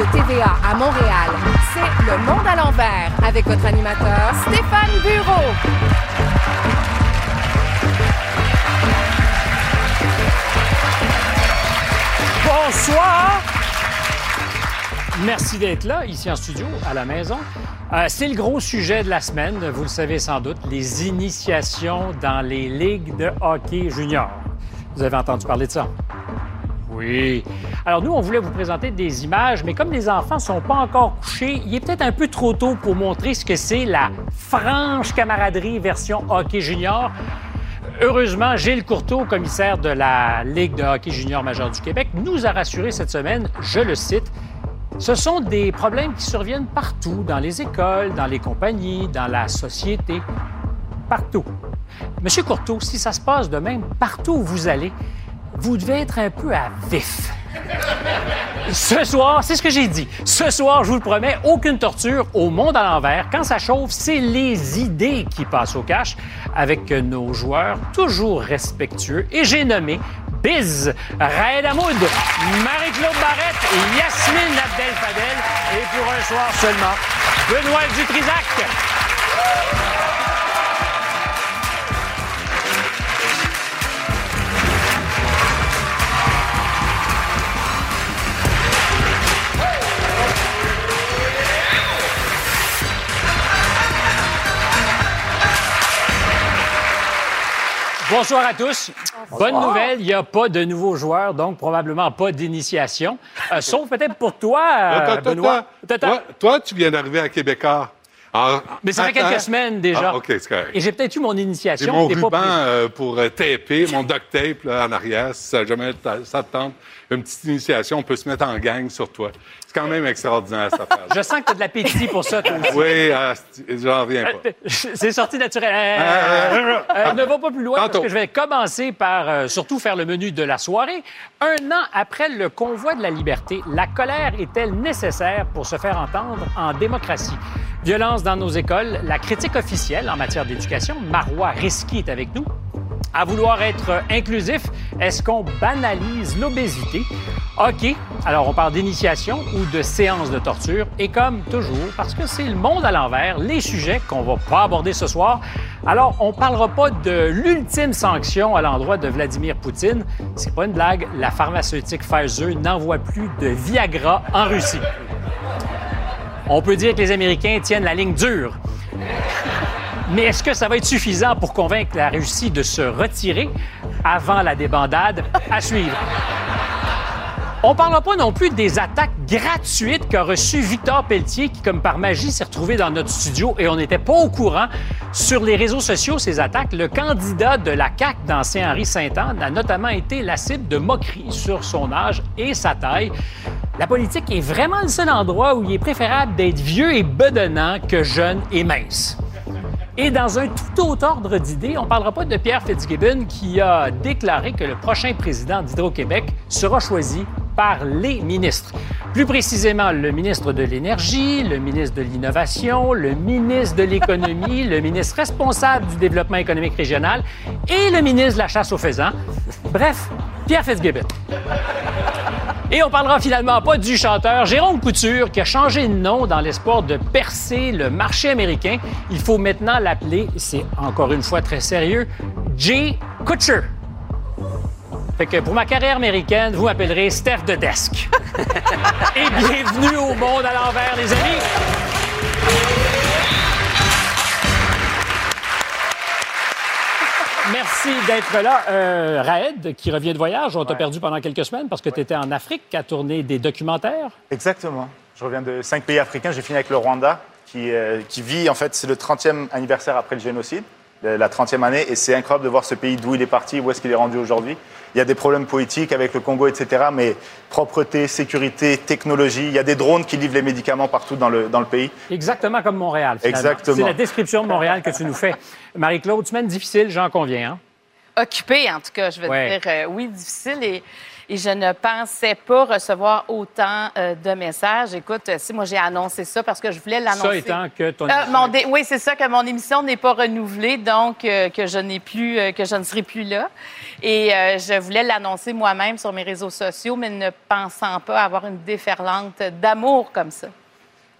De TVA à Montréal, c'est Le Monde à l'envers avec votre animateur Stéphane Bureau. Bonsoir! Merci d'être là, ici en studio, à la maison. Euh, c'est le gros sujet de la semaine, vous le savez sans doute, les initiations dans les ligues de hockey junior. Vous avez entendu parler de ça? Oui. Alors nous, on voulait vous présenter des images, mais comme les enfants ne sont pas encore couchés, il est peut-être un peu trop tôt pour montrer ce que c'est la franche camaraderie version hockey junior. Heureusement, Gilles Courteau, commissaire de la Ligue de hockey junior majeur du Québec, nous a rassuré cette semaine, je le cite, ce sont des problèmes qui surviennent partout, dans les écoles, dans les compagnies, dans la société, partout. Monsieur Courteau, si ça se passe de même partout où vous allez, vous devez être un peu à vif. Ce soir, c'est ce que j'ai dit. Ce soir, je vous le promets, aucune torture au monde à l'envers. Quand ça chauffe, c'est les idées qui passent au cash avec nos joueurs toujours respectueux. Et j'ai nommé Biz, Raed Hamoud, Marie-Claude Barrette et Yasmine Abdel-Fadel. Et pour un soir seulement, Benoît Dutrisac. Bonsoir à tous. Bonne nouvelle, il n'y a pas de nouveaux joueurs, donc probablement pas d'initiation. Euh, sauf peut-être pour toi, euh, Attends, attends, Benoît. attends. Toi, toi, tu viens d'arriver à Québécois. Ah, Mais ça fait quelques semaines déjà. Ah, OK, c'est correct. Et j'ai peut-être eu mon J'ai initiation. mon t'es pas ruban pris. euh, pour euh, taper, mon duct tape là, en arrière. Si ça jamais ça te tente, une petite initiation, on peut se mettre en gang sur toi. C'est quand même extraordinaire, cette affaire. Je sens que tu as de l'appétit pour ça, toi aussi. Oui, ah, j'en reviens pas. C'est sorti naturel. Euh, euh, ne va pas plus loin parce Tantôt. que je vais commencer par euh, surtout faire le menu de la soirée. Un an après le convoi de la liberté, la colère est-elle nécessaire pour se faire entendre en démocratie? Violence dans nos écoles, la critique officielle en matière d'éducation, Marois Risky est avec nous. À vouloir être inclusif, est-ce qu'on banalise l'obésité? OK, alors on parle d'initiation ou de séance de torture. Et comme toujours, parce que c'est le monde à l'envers, les sujets qu'on va pas aborder ce soir. Alors, on parlera pas de l'ultime sanction à l'endroit de Vladimir Poutine. C'est pas une blague, la pharmaceutique Pfizer n'envoie plus de Viagra en Russie. On peut dire que les Américains tiennent la ligne dure. Mais est-ce que ça va être suffisant pour convaincre la Russie de se retirer avant la débandade à suivre? On parlera pas non plus des attaques gratuites qu'a reçues Victor Pelletier, qui, comme par magie, s'est retrouvé dans notre studio et on n'était pas au courant. Sur les réseaux sociaux, ces attaques, le candidat de la CAQ dans Saint-Henri-Saint-Anne a notamment été la cible de moqueries sur son âge et sa taille. La politique est vraiment le seul endroit où il est préférable d'être vieux et bedonnant que jeune et mince. Et dans un tout autre ordre d'idées, on ne parlera pas de Pierre Fitzgibbon qui a déclaré que le prochain président d'Hydro-Québec sera choisi par les ministres. Plus précisément, le ministre de l'Énergie, le ministre de l'Innovation, le ministre de l'Économie, le ministre responsable du développement économique régional et le ministre de la chasse aux faisans. Bref, Pierre Fitzgibbon. Et on parlera finalement pas du chanteur Jérôme Couture qui a changé de nom dans l'espoir de percer le marché américain. Il faut maintenant l'appeler, c'est encore une fois très sérieux, Jay Kutcher. Fait que pour ma carrière américaine, vous m'appellerez Steph de Desk. Et bienvenue au monde à l'envers, les amis. Merci d'être là. Euh, Raed, qui revient de voyage, on t'a perdu pendant quelques semaines parce que tu étais en Afrique à tourner des documentaires. Exactement. Je reviens de cinq pays africains. J'ai fini avec le Rwanda, qui, euh, qui vit, en fait, c'est le 30e anniversaire après le génocide. la 30e année, et c'est incroyable de voir ce pays d'où il est parti, où est-ce qu'il est rendu aujourd'hui. Il y a des problèmes politiques avec le Congo, etc., mais propreté, sécurité, technologie, il y a des drones qui livrent les médicaments partout dans le, dans le pays. Exactement comme Montréal, finalement. Exactement. C'est la description de Montréal que tu nous fais. Marie-Claude, semaine difficile, j'en conviens. Hein? Occupée, en tout cas, je veux Ouais. dire. euh, oui, difficile et, et je ne pensais pas recevoir autant euh, de messages. Écoute, euh, si moi j'ai annoncé ça parce que je voulais l'annoncer. Ça étant que ton Euh, émission mon dé- Oui, c'est ça, que mon émission n'est pas renouvelée, donc euh, que je n'ai plus, euh, que je ne serai plus là. Et euh, je voulais l'annoncer moi-même sur mes réseaux sociaux, mais ne pensant pas avoir une déferlante d'amour comme ça.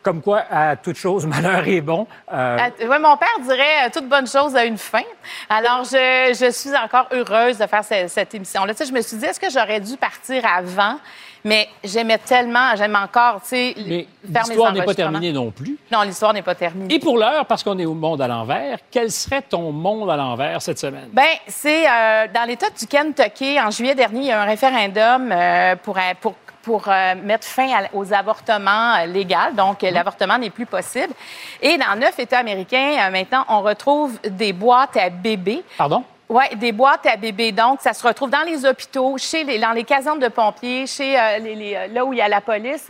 Comme quoi, à toute chose, malheur est bon. Euh, ouais, mon père dirait euh, toute bonne chose a une fin. Alors, je, je suis encore heureuse de faire ce- cette émission-là. Tu sais, je me suis dit, est-ce que j'aurais dû partir avant? Mais j'aimais tellement, j'aime encore, tu sais, mais l'histoire n'est pas terminée non plus. Non, l'histoire n'est pas terminée. Et pour l'heure, parce qu'on est au monde à l'envers, quel serait ton monde à l'envers cette semaine? Ben, c'est euh, dans l'État du Kentucky, en juillet dernier, il y a un référendum euh, pour, euh, pour, pour euh, mettre fin à- aux avortements euh, légaux. Donc, euh, l'avortement n'est plus possible. Et dans neuf États américains, maintenant, on retrouve des boîtes à bébés. Pardon? Oui, des boîtes à bébés. Donc, ça se retrouve dans les hôpitaux, chez les, dans les casernes de pompiers, chez euh, les- les- euh, là où il y a la police.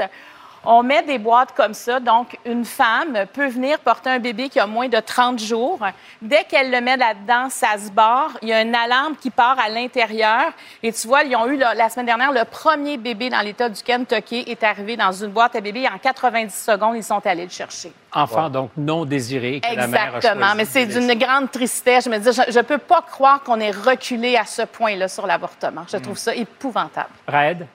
On met des boîtes comme ça. Donc, une femme peut venir porter un bébé qui a moins de 30 jours. Dès qu'elle le met là-dedans, ça se barre. Il y a une alarme qui part à l'intérieur. Et tu vois, ils ont eu la semaine dernière le premier bébé dans l'État du Kentucky est arrivé dans une boîte à bébé. En 90 secondes, ils sont allés le chercher. Enfant donc non désiré que la mère a Exactement. Mais c'est d'une grande tristesse. Je me dis, je ne peux pas croire qu'on ait reculé à ce point-là sur l'avortement. Je trouve ça épouvantable. Raed?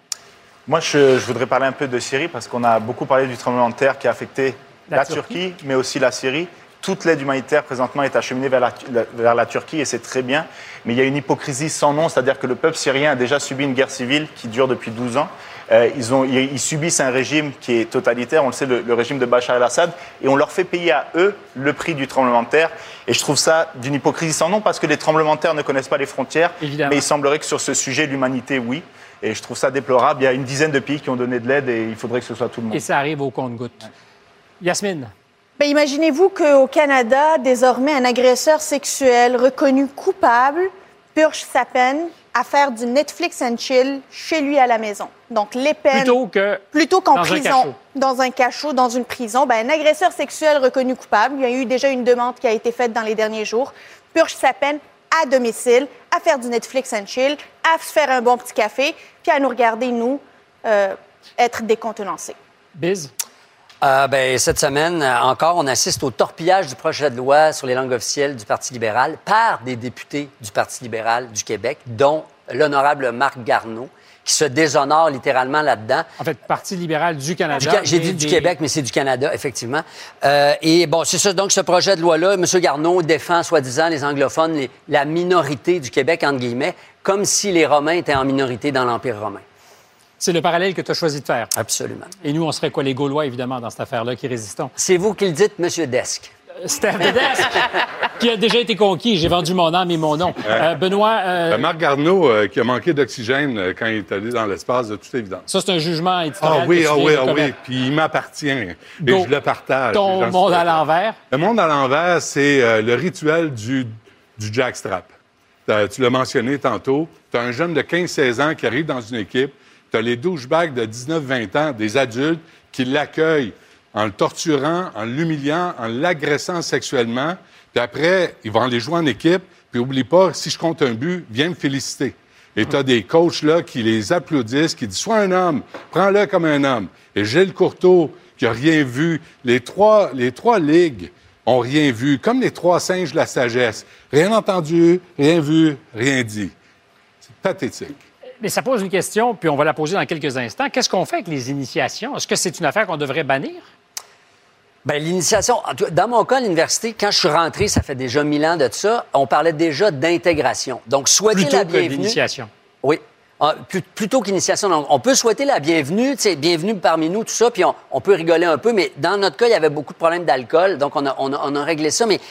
Moi, je, je voudrais parler un peu de Syrie parce qu'on a beaucoup parlé du tremblement de terre qui a affecté La la, Turquie. Turquie. mais aussi la Syrie. Toute l'aide humanitaire présentement est acheminée vers la, la- vers la Turquie et c'est très bien. Mais il y a une hypocrisie sans nom, c'est-à-dire que le peuple syrien a déjà subi une guerre civile qui dure depuis 12 ans. Euh, ils, ont, ils, ils subissent un régime qui est totalitaire, on le sait, le, le régime de Bachar el-Assad, et on leur fait payer à eux le prix du tremblement de terre. Et je trouve ça d'une hypocrisie sans nom parce que les tremblements de terre ne connaissent pas les frontières. Évidemment. Mais il semblerait que sur ce sujet, l'humanité, oui. Et je trouve ça déplorable. Il y a une dizaine de pays qui ont donné de l'aide et il faudrait que ce soit tout le monde. Et ça arrive au compte-gouttes. Yasmine? Ben, imaginez-vous qu'au Canada, désormais, un agresseur sexuel reconnu coupable purge sa peine à faire du Netflix and chill chez lui à la maison. Donc, les peines... Plutôt que Plutôt qu'en un prison, cachot. dans un cachot, dans une prison, ben, un agresseur sexuel reconnu coupable, il y a eu déjà une demande qui a été faite dans les derniers jours, purge sa peine à domicile, à faire du Netflix and chill, à se faire un bon petit café, puis à nous regarder, nous, euh, être décontenancés. Biz? Euh, ben, cette semaine, euh, encore, on assiste au torpillage du projet de loi sur les langues officielles du Parti libéral par des députés du Parti libéral du Québec, dont l'honorable Marc Garneau, qui se déshonore littéralement là-dedans. En fait, Parti libéral du Canada. Du Ca- J'ai dit du des- Québec, mais c'est du Canada, effectivement. Euh, et bon, c'est ça. Donc, ce projet de loi-là, M. Garneau défend, soi-disant, les anglophones, les- la minorité du Québec, entre guillemets, comme si les Romains étaient en minorité dans l'Empire romain. C'est le parallèle que tu as choisi de faire. Absolument. Et nous, on serait quoi, les Gaulois, évidemment, dans cette affaire-là, qui résistons. C'est vous qui le dites, M. Desk. Steph Dedes, qui a déjà été conquis. J'ai vendu mon âme et mon nom. Euh, Benoît, euh, Euh, Marc Garneau, euh, qui a manqué d'oxygène euh, quand il est allé dans l'espace, de toute évidence. ça, c'est un jugement éditorial. Ah oui, ah viens oui, ah oui. Puis il m'appartient. Et je le partage. Ton monde à l'envers? Le monde à l'envers, c'est euh, le rituel du, du jackstrap. Tu l'as mentionné tantôt. Tu as un jeune de 15-16 ans qui arrive dans une équipe. Tu as les douchebags de 19-20 ans, des adultes, qui l'accueillent en le torturant, en l'humiliant, en l'agressant sexuellement. Puis après, ils vont aller jouer en équipe. Puis oublie pas, si je compte un but, viens me féliciter. Et tu as des coachs là qui les applaudissent, qui disent Sois un homme, prends-le comme un homme. Et Gilles Courteau, qui a rien vu, les trois, les trois ligues ont rien vu, comme les trois singes de la sagesse. Rien entendu, rien vu, rien dit. C'est pathétique. Mais ça pose une question, puis on va la poser dans quelques instants. Qu'est-ce qu'on fait avec les initiations? Est-ce que c'est une affaire qu'on devrait bannir? Bien, l'initiation, dans mon cas, à l'université, quand je suis rentré, ça fait déjà mille ans de ça, on parlait déjà d'intégration. Donc, souhaiter Plutôt la bienvenue. d'initiation. Ah, plutôt qu'initiation, donc, on peut souhaiter la bienvenue, bienvenue parmi nous, tout ça, puis on, on peut rigoler un peu, mais dans notre cas, il y avait beaucoup de problèmes d'alcool, donc on a, on a- on a réglé ça, mais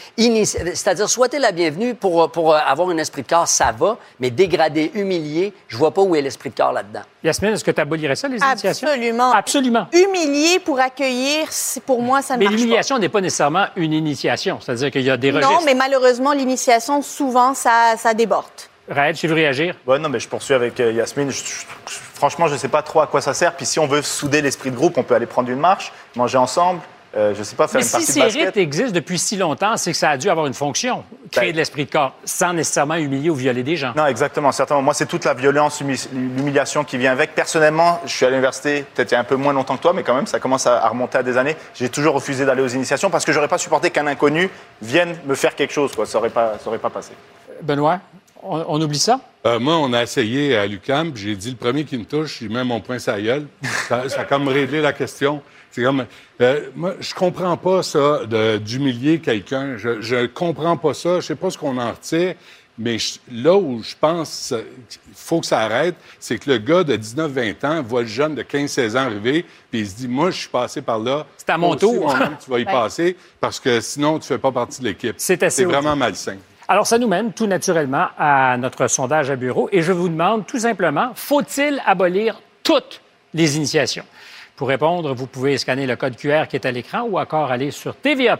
c'est-à-dire souhaiter la bienvenue pour, pour avoir un esprit de corps, ça va, mais dégrader, humilier, je vois pas où est l'esprit de corps là-dedans. Yasmine, est-ce que tu abolirais ça, les initiations? Absolument. Absolument. Humilier pour accueillir, pour moi, ça ne Mais marche pas. l'humiliation n'est pas nécessairement une initiation. C'est-à-dire qu'il y a des Non, registres. mais malheureusement, l'initiation, souvent, ça, ça déborde. Raël, tu veux réagir? Ouais, non, mais je poursuis avec euh, Yasmine. Je- je- franchement, je ne sais pas trop à quoi ça sert. Puis si on veut souder l'esprit de groupe, on peut aller prendre une marche, manger ensemble. euh, je ne sais pas, faire Mais une si partie de ces basket. rites existent depuis si longtemps, c'est que ça a dû avoir une fonction, créer Ben- de l'esprit de corps, sans nécessairement humilier ou violer des gens. Non, exactement, certainement. Moi, c'est toute la violence, l'humi- l'humiliation qui vient avec. Personnellement, je suis à l'université peut-être il y a un peu moins longtemps que toi, mais quand même, ça commence à, remonter à des années. J'ai toujours refusé d'aller aux initiations parce que j'aurais pas supporté qu'un inconnu vienne me faire quelque chose. Quoi. Ça aurait pas, ça aurait pas passé. Benoît, on, on oublie ça? Euh, moi, on a essayé à l'UQAM, puis j'ai dit le premier qui me touche, il met mon poing la gueule. Ça, ça a comme réglé la question. C'est comme. euh, moi, je comprends pas ça de- d'humilier quelqu'un. Je, je comprends pas ça. Je sais pas ce qu'on en retire. Mais je- là où je pense qu'il faut que ça arrête, c'est que le gars de 19-20 ans voit le jeune de 15-16 ans arriver, puis il se dit Moi, je suis passé par là. C'est à mon aussi, tour. tu vas y passer, parce que sinon, tu fais pas partie de l'équipe. C'est assez C'est vraiment malsain. Alors, ça nous mène tout naturellement à notre sondage à bureau et je vous demande tout simplement, faut-il abolir toutes les initiations? Pour répondre, vous pouvez scanner le code QR qui est à l'écran ou encore aller sur TVA+.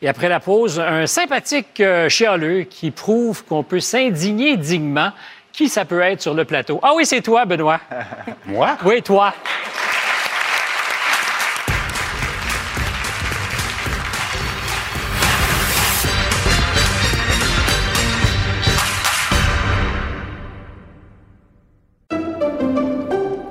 Et après la pause, un sympathique euh, chialeux qui prouve qu'on peut s'indigner dignement. Qui ça peut être sur le plateau? Ah oui, c'est toi, Benoît. Moi? Oui, toi.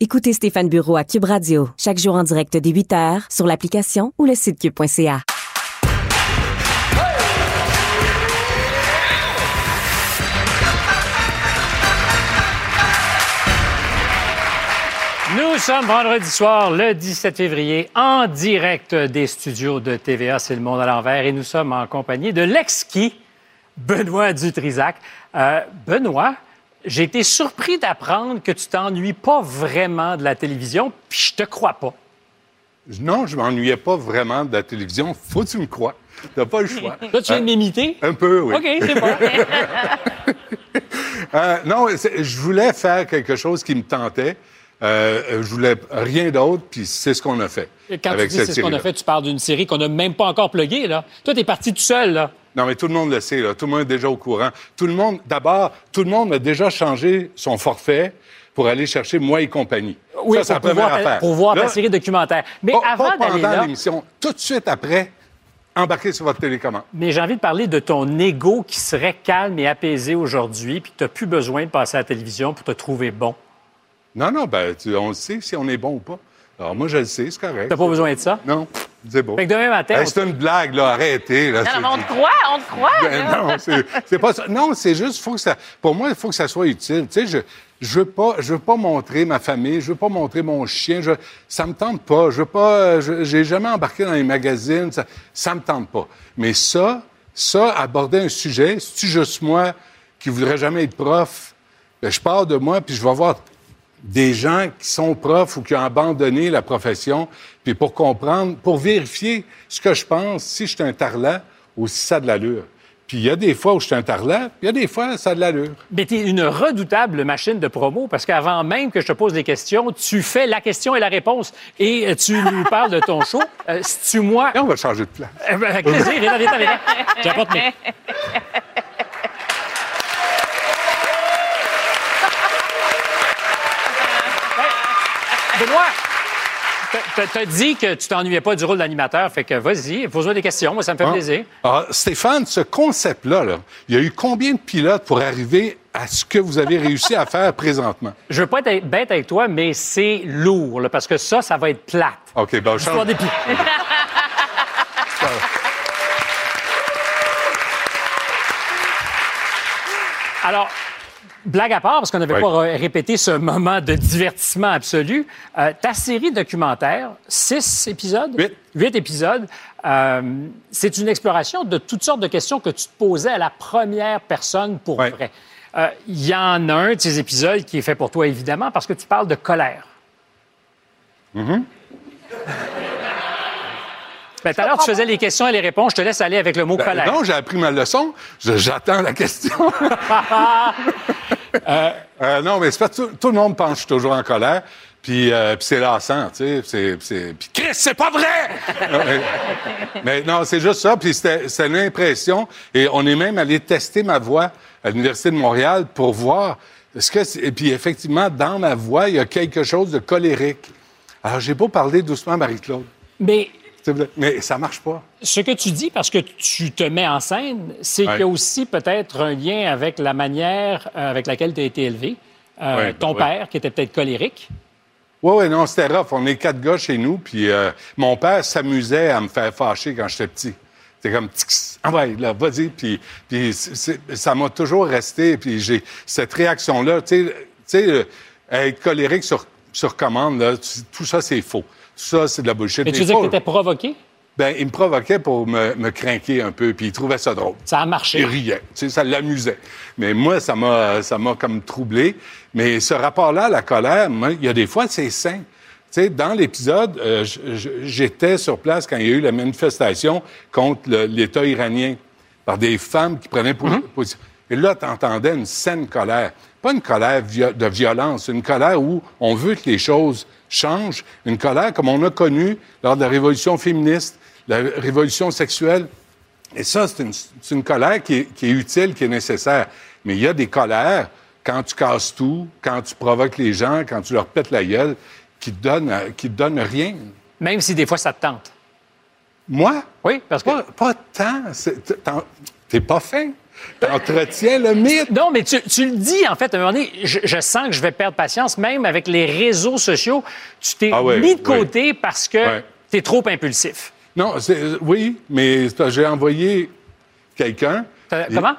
Écoutez Stéphane Bureau à Cube Radio, chaque jour en direct dès 8 heures sur l'application ou le site cube.ca. Nous sommes vendredi soir, le 17 février, en direct des studios de TVA, c'est le monde à l'envers, et nous sommes en compagnie de l'exquis Benoît Dutrisac. Euh, Benoît, j'ai été surpris d'apprendre que tu t'ennuies pas vraiment de la télévision, puis je te crois pas. Non, je m'ennuyais pas vraiment de la télévision. Faut que tu me crois. T'as pas le choix. Là, tu viens de m'imiter? Un peu, oui. OK, c'est bon. Euh, non, je voulais faire quelque chose qui me tentait. Euh, je voulais rien d'autre, puis c'est ce qu'on a fait. Et Quand avec tu dis c'est ce qu'on a fait, tu parles d'une série qu'on n'a même pas encore pluguée, là. Toi, t'es parti tout seul, là. Non, mais tout le monde le sait, là. Tout le monde est déjà au courant. Tout le monde, d'abord, tout le monde a déjà changé son forfait pour aller chercher moi et compagnie. Oui, ça, pour, première pouvoir ta, affaire. pour voir ta Là, série documentaire. Mais pas, avant d'aller là, l'émission, tout de suite après, embarquez sur votre télécommande. mais j'ai envie de parler de ton ego qui serait calme et apaisé aujourd'hui, puis que tu n'as plus besoin de passer à la télévision pour te trouver bon. Non, non, ben, tu- on le sait si on est bon ou pas. Alors, moi, je le sais, c'est correct. T'as pas besoin de ça? Non, c'est bon. Fait que demain matin, Hey, c'est une blague, là. Arrêtez, là. Non, mais on te croit, on te croit. Ben là. non, c'est pas ça. Non, c'est juste, faut que ça, pour moi, il faut que ça soit utile. Tu sais, je, je veux pas, je veux pas montrer ma famille, je veux pas montrer mon chien, je, ça me tente pas. Je veux pas, je- j'ai jamais embarqué dans les magazines, ça, ça me tente pas. Mais ça, ça, aborder un sujet, si tu juste moi qui voudrais jamais être prof, ben, je pars de moi puis je vais voir des gens qui sont profs ou qui ont abandonné la profession, puis pour comprendre, pour vérifier ce que je pense, si je suis un tarlat ou si ça a de l'allure. Puis il y a des fois où je suis un tarlat, puis il y a des fois ça a de l'allure. Mais tu une redoutable machine de promo parce qu'avant même que je te pose des questions, tu fais la question et la réponse et euh, tu nous parles de ton show. Euh, si tu moi? Et on va changer de place. Eh ben, avec plaisir. J'apporte mes. Benoît, t'as- dit que tu t'ennuyais pas du rôle d'animateur, fait que vas-y, pose-moi des questions, moi ça me fait Hein? plaisir. Ah, Stéphane, ce concept-là, là, il y a eu combien de pilotes pour arriver à ce que vous avez réussi à faire présentement? Je veux pas être bête avec toi, mais c'est lourd, là, parce que ça, ça va être plate. OK, ben, je change. des Alors, blague à part, parce qu'on n'avait Oui. pas ré- répété ce moment de divertissement absolu, euh, ta série documentaire, six épisodes? Huit. Huit épisodes. euh, c'est une exploration de toutes sortes de questions que tu te posais à la première personne pour Oui. vrai. Euh, Il y en a un de ces épisodes qui est fait pour toi, évidemment, parce que tu parles de colère. Mm-hmm. Ben, tout à l'heure, tu faisais les questions et les réponses. Je te laisse aller avec le mot Ben, colère. non, j'ai appris ma leçon. J'attends la question. Euh, non, mais c'est pas tout, tout le monde pense que je suis toujours en colère. Puis, euh, c'est lassant, tu sais. c'est- Puis Chris, c'est pas vrai! Non, mais, mais non, c'est juste ça. Puis c'était c'était une impression. Et on est même allé tester ma voix à l'Université de Montréal pour voir. ce que Et puis effectivement, dans ma voix, il y a quelque chose de colérique. Alors, j'ai beau parler doucement, Marie-Claude. Mais vrai, Mais ça marche pas. ce que tu dis, parce que tu te mets en scène, c'est Ouais. qu'il y a aussi peut-être un lien avec la manière euh, avec laquelle tu as été élevé. Euh, Ouais, ton ouais. père, qui était peut-être colérique. Oui, oui, non, c'était rough. On est quatre gars chez nous, puis euh, mon père s'amusait à me faire fâcher quand j'étais petit. C'était comme, ah ouais, là, vas-y. Puis, puis c'est- c'est- ça m'a toujours resté. Puis j'ai cette réaction-là, tu sais, être colérique sur, sur commande, là, tu- tout ça, c'est faux. Ça, c'est de la bullshit. Et tu Mais disais que faut- tu étais provoqué? ben, il me provoquait pour me, me craquer un peu, puis il trouvait ça drôle. Ça a marché. Il riait, tu sais, ça l'amusait. Mais moi, ça m'a, ça m'a comme troublé. Mais ce rapport-là la colère, moi, il y a des fois, c'est sain. Tu sais, dans l'épisode, euh, j'étais sur place quand il y a eu la manifestation contre l'État iranien par des femmes qui prenaient Mhm. po- position. Et là, tu entendais une saine colère. Pas une colère de violence, une colère où on veut que les choses changent. Une colère comme on a connu lors de la révolution féministe, la révolution sexuelle. Et ça, c'est une, colère qui est, qui est utile, qui est nécessaire. Mais il y a des colères, quand tu casses tout, quand tu provoques les gens, quand tu leur pètes la gueule, qui te donnent, qui te donnent rien. Même si des fois ça te tente. Moi? Oui, parce que. Pas, pas tant. T'es pas fin. T'entretiens le mythe. Non, mais tu, tu le dis, en fait, à un moment donné, je, je sens que je vais perdre patience, même avec les réseaux sociaux. Tu t'es Ah mis de côté parce que Ouais. tu es trop impulsif. Non, oui, mais j'ai envoyé quelqu'un. Comment?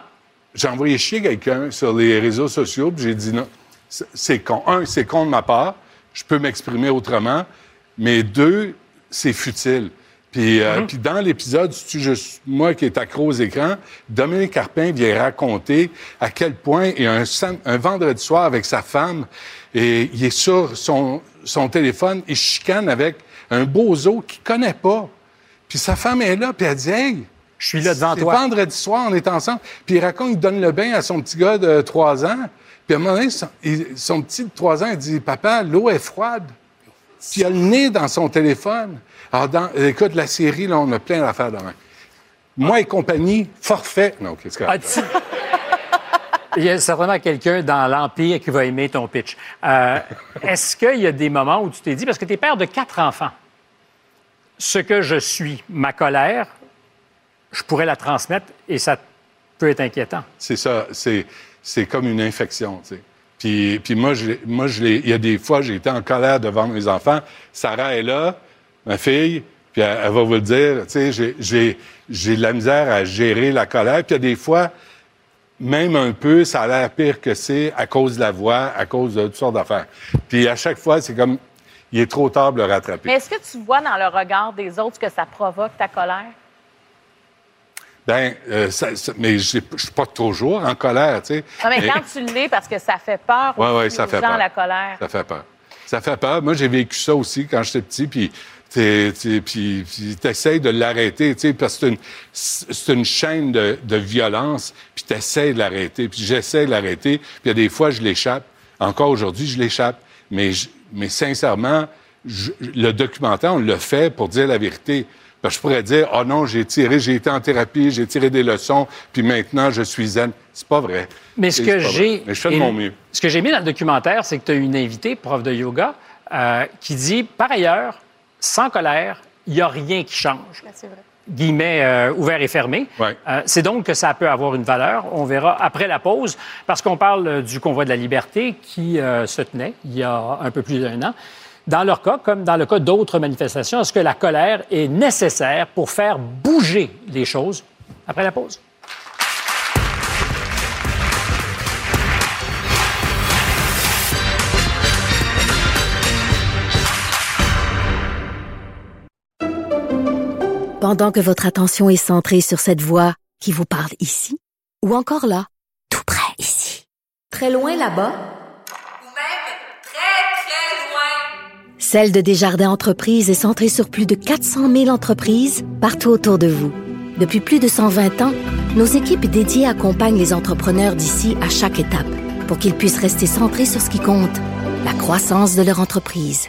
J'ai envoyé chier quelqu'un sur les réseaux sociaux, puis j'ai dit non. C'est con. Un, c'est con de ma part. Je peux m'exprimer autrement. Mais deux, c'est futile. Puis, euh, puis dans l'épisode, c'est juste moi qui est accro aux écrans, Dominique Carpin vient raconter à quel point il y a un, vendredi soir avec sa femme et il est sur son, son téléphone, il chicane avec un bozo qu'il connaît pas. Puis sa femme est là, puis elle dit Hey, Je suis là devant c'est toi. vendredi soir, on est ensemble. Puis il raconte qu'il donne le bain à son petit gars de 3 ans. Puis à un moment donné, son, il- son petit de 3 ans, il dit Papa, l'eau est froide. Puis il a le nez dans son téléphone. Alors, dans, écoute, la série, là, on a plein d'affaires demain. Moi et compagnie, forfait. Non, qu'est-ce que. Il y a certainement quelqu'un dans l'Empire qui va aimer ton pitch. Euh, Est-ce qu'il y a des moments où tu t'es dit, parce que tu es père de quatre enfants, ce que je suis, ma colère, je pourrais la transmettre et ça peut être inquiétant? C'est ça, c'est, c'est comme une infection, tu sais. Puis, moi, moi il y a des fois, j'ai été en colère devant mes enfants. Sarah est là, ma fille, puis elle, va vous le dire, tu sais, j'ai, j'ai de la misère à gérer la colère. Puis il y a des fois, même un peu, ça a l'air pire que c'est à cause de la voix, à cause de toutes sortes d'affaires. Puis à chaque fois, c'est comme, il est trop tard de le rattraper. Mais est-ce que tu vois dans le regard des autres que ça provoque ta colère? Ben, euh, ça- ça- mais je suis pas toujours en colère, tu sais. Non, mais quand tu l'es, parce que ça fait peur Ouais, ouais, ça aux fait gens, peur. la colère. Ça fait peur. Ça fait peur. Moi, j'ai vécu ça aussi quand j'étais petit, puis puis t'essayes de l'arrêter, tu sais, parce que c'est une, chaîne de, de violence, puis t'essayes de l'arrêter, puis j'essaie de l'arrêter, puis il y a des fois, je l'échappe. Encore aujourd'hui, je l'échappe. Mais, je- mais sincèrement, je- le documentaire, on le fait pour dire la vérité. Que je pourrais dire, oh non, j'ai tiré, j'ai été en thérapie, j'ai tiré des leçons, puis maintenant, je suis zen. C'est pas vrai. Mais ce que pas vrai. j'ai. Mais je fais de mon mieux. Ce que j'ai mis dans le documentaire, c'est que tu as une invitée, prof de yoga, euh, qui dit par ailleurs, sans colère, il n'y a rien qui change. Ben, c'est vrai. Guillemets euh, ouverts et fermés. Ouais. Euh, c'est donc que ça peut avoir une valeur. On verra après la pause, parce qu'on parle euh, du convoi de la liberté qui euh, se tenait il y a un peu plus d'un an. Dans leur cas, comme dans le cas d'autres manifestations, est-ce que la colère est nécessaire pour faire bouger les choses? Après la pause. Pendant que votre attention est centrée sur cette voix qui vous parle ici, ou encore là, tout près ici, très loin là-bas, Celle de Desjardins Entreprises est centrée sur plus de 400 000 entreprises partout autour de vous. Depuis plus de 120 ans, nos équipes dédiées accompagnent les entrepreneurs d'ici à chaque étape pour qu'ils puissent rester centrés sur ce qui compte, la croissance de leur entreprise.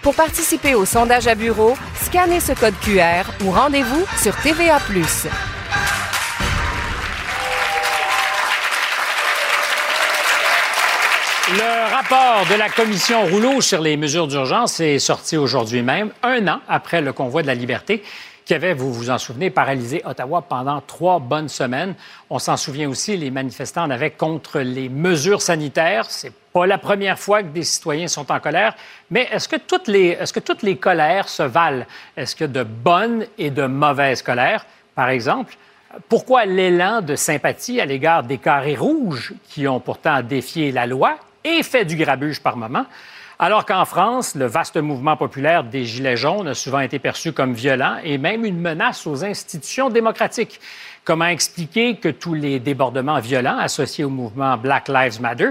Pour participer au sondage à bureau, scannez ce code QR ou rendez-vous sur TVA. Le rapport de la commission Rouleau sur les mesures d'urgence est sorti aujourd'hui même, un an après le convoi de la liberté qui avait, vous vous en souvenez, paralysé Ottawa pendant trois bonnes semaines. On s'en souvient aussi, les manifestants en avaient contre les mesures sanitaires. C'est pas la première fois que des citoyens sont en colère, mais est-ce que toutes les, est-ce que toutes les colères se valent? Est-ce que de bonnes et de mauvaises colères? Par exemple, pourquoi l'élan de sympathie à l'égard des carrés rouges qui ont pourtant défié la loi et fait du grabuge par moment, alors qu'en France, le vaste mouvement populaire des Gilets jaunes a souvent été perçu comme violent et même une menace aux institutions démocratiques. Comment expliquer que tous les débordements violents associés au mouvement Black Lives Matter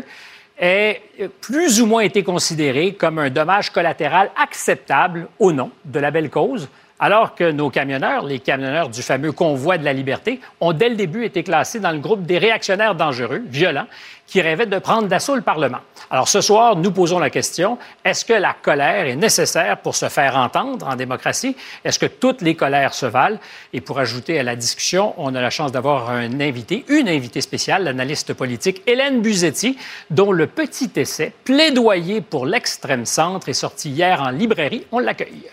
aient plus ou moins été considérés comme un dommage collatéral acceptable au nom de la belle cause, alors que nos camionneurs, les camionneurs du fameux convoi de la liberté, ont dès le début été classés dans le groupe des réactionnaires dangereux, violents, qui rêvaient de prendre d'assaut le Parlement. Alors ce soir, nous posons la question, est-ce que la colère est nécessaire pour se faire entendre en démocratie? Est-ce que toutes les colères se valent? Et pour ajouter à la discussion, on a la chance d'avoir un invité, une invitée spéciale, l'analyste politique Hélène Buzetti, dont le petit essai Plaidoyer pour l'extrême centre est sorti hier en librairie. On l'accueille.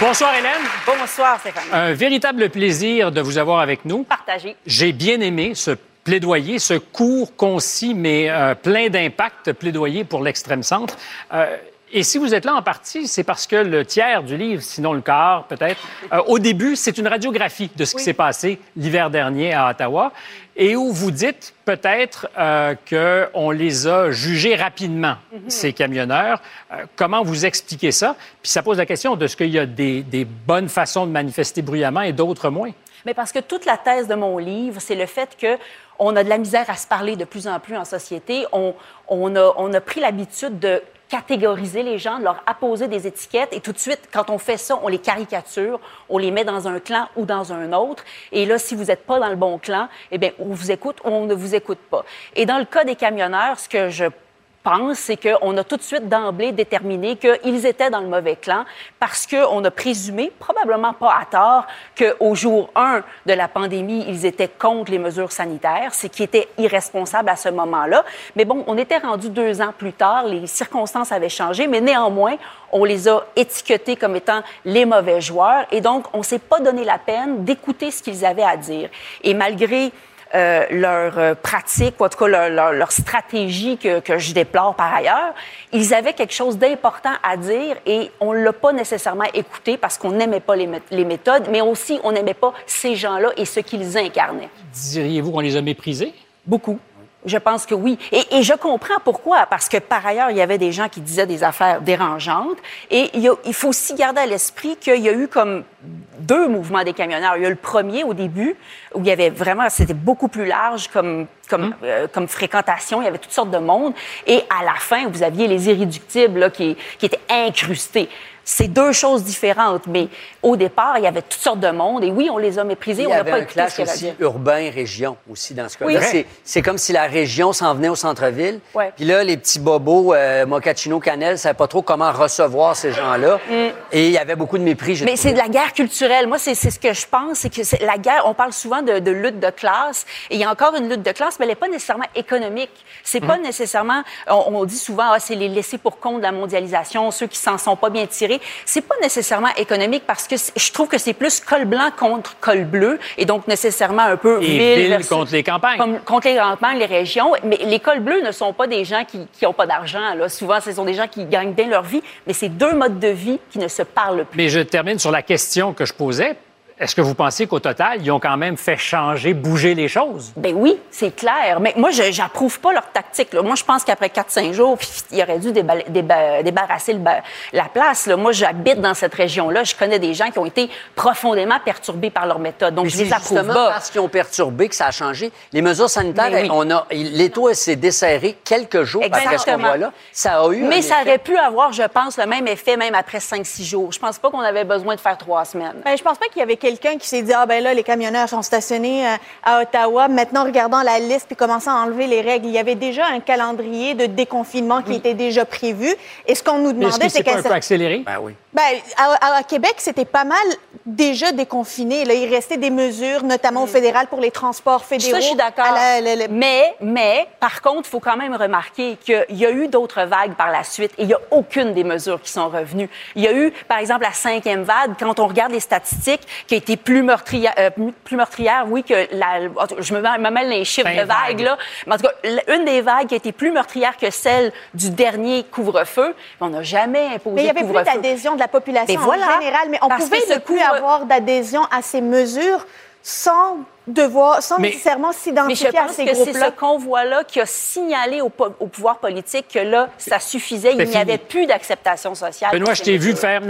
Bonsoir Hélène. Bonsoir, Stéphane. Un véritable plaisir de vous avoir avec nous. Partagé. J'ai bien aimé ce plaidoyer, ce court, concis, mais euh, plein d'impact plaidoyer pour l'extrême centre. Euh, et si vous êtes là en partie, c'est parce que le tiers du livre, sinon le quart peut-être, euh, au début, c'est une radiographie de ce qui s'est passé l'hiver dernier à Ottawa et où vous dites peut-être euh, qu'on les a jugés rapidement, ces camionneurs. Euh, comment vous expliquez ça? Puis ça pose la question de ce qu'il y a des, des bonnes façons de manifester bruyamment et d'autres moins. Mais parce que toute la thèse de mon livre, c'est le fait que on a de la misère à se parler de plus en plus en société. On, on, a, on a pris l'habitude de catégoriser les gens, leur apposer des étiquettes et tout de suite, quand on fait ça, on les caricature, on les met dans un clan ou dans un autre. Et là, si vous n'êtes pas dans le bon clan, eh bien, on vous écoute ou on ne vous écoute pas. Et dans le cas des camionneurs, ce que je pense, c'est qu'on a tout de suite d'emblée déterminé qu'ils étaient dans le mauvais clan parce qu'on a présumé, probablement pas à tort, qu'au jour 1 de la pandémie, ils étaient contre les mesures sanitaires, ce qui était irresponsable à ce moment-là. Mais bon, on était rendu deux ans plus tard, les circonstances avaient changé, mais néanmoins, on les a étiquetés comme étant les mauvais joueurs et donc on s'est pas donné la peine d'écouter ce qu'ils avaient à dire. Et malgré euh, leur euh, pratique, ou en tout cas leur, leur, leur stratégie que, que, je déplore par ailleurs, ils avaient quelque chose d'important à dire et on ne l'a pas nécessairement écouté parce qu'on n'aimait pas les, les, méthodes, mais aussi on n'aimait pas ces gens-là et ce qu'ils incarnaient. Diriez-vous qu'on les a méprisés? Beaucoup. Je pense que oui. Et, et, je comprends pourquoi. Parce que par ailleurs, il y avait des gens qui disaient des affaires dérangeantes. Et il, a, il faut aussi garder à l'esprit qu'il y a eu comme deux mouvements des camionneurs. Il y a eu le premier au début, où il y avait vraiment, c'était beaucoup plus large comme, comme, mmh. euh, comme fréquentation. Il y avait toutes sortes de monde. Et à la fin, vous aviez les irréductibles là, qui, qui étaient incrustés C'est deux choses différentes, mais au départ, il y avait toutes sortes de monde, et oui, on les a méprisés, Il y on n'a avait pas un écouté clash aussi dit. urbain-région aussi dans ce cas-là. Oui. C'est- C'est comme si la région s'en venait au centre-ville. Ouais. Puis là, les petits bobos, euh, Mochaccino, Canel, ne savaient pas trop comment recevoir ces gens-là. Et il y avait beaucoup de mépris. j'ai Mm. Mais trouvé. c'est de la guerre culturelle. Moi, c'est c'est ce que je pense, c'est que c'est la guerre. On parle souvent de, de lutte de classe, et il y a encore une lutte de classe, mais elle n'est pas nécessairement économique. C'est pas nécessairement. On, on dit souvent, ah, c'est les laissés pour compte de la mondialisation, ceux qui s'en sont pas bien tirés. C'est pas nécessairement économique parce que je trouve que c'est plus col blanc contre col bleu, et donc nécessairement un peu Et ville ville versus- contre les campagnes. comme- contre les campagnes, les régions. Mais les cols bleus ne sont pas des gens qui n'ont pas d'argent. Là. Souvent, ce sont des gens qui gagnent bien leur vie, mais c'est deux modes de vie qui ne se parlent plus. Mais je termine sur la question que je posais. Est-ce que vous pensez qu'au total, ils ont quand même fait changer, bouger les choses? Ben oui, c'est clair. Mais moi, je j'approuve pas leur tactique. là. Moi, je pense qu'après 4-5 jours, il aurait dû déba- déba- débarrasser le la place. là. Moi, j'habite dans cette région-là. Je connais des gens qui ont été profondément perturbés par leur méthode. Donc, Mais je les approuve justement pas. parce qu'ils ont perturbé que ça a changé. Les mesures sanitaires, oui. on a, l'étau s'est desserré quelques jours après ce Exactement. convoi-là. Ça a eu Mais ça effet. aurait pu avoir, je pense, le même effet même après 5-6 jours. Je pense pas qu'on avait besoin de faire trois semaines. Ben, je pense pas qu'il y avait quelqu'un qui s'est dit ah ben là les camionneurs sont stationnés euh, à Ottawa. Maintenant regardons la liste puis commençons à enlever les règles. Il y avait déjà un calendrier de déconfinement qui était déjà prévu. Et ce qu'on nous demandait que c'est pas qu'un un peu accéléré? Ben oui. Ben, à, Québec, c'était pas mal déjà déconfiné. Là, il restait des mesures, notamment au fédéral pour les transports fédéraux. Ça, je suis d'accord. à la- la- la- Mais, mais, par contre, il faut quand même remarquer qu'il y a eu d'autres vagues par la suite et il n'y a aucune des mesures qui sont revenues. Il y a eu, par exemple, la cinquième vague, quand on regarde les statistiques, qui a été plus meurtrière, euh, plus meurtrière oui, que la. Je me, mêle les chiffres de vagues, vague. là. Mais en tout cas, une des vagues qui a été plus meurtrière que celle du dernier couvre-feu, on n'a jamais imposé Mais il y avait plus couvre-feu. d'adhésion de la population Mais en voilà. général, mais on Parce pouvait ne plus avoir d'adhésion à ces mesures sans devoir, sans Mais- nécessairement Mais je s'identifier à pense ces que c'est groupes-là. ce convoi-là qui a signalé au, po- au pouvoir politique que là, ça suffisait. Il n'y avait plus d'acceptation sociale. Benoît, je t'ai vu faire...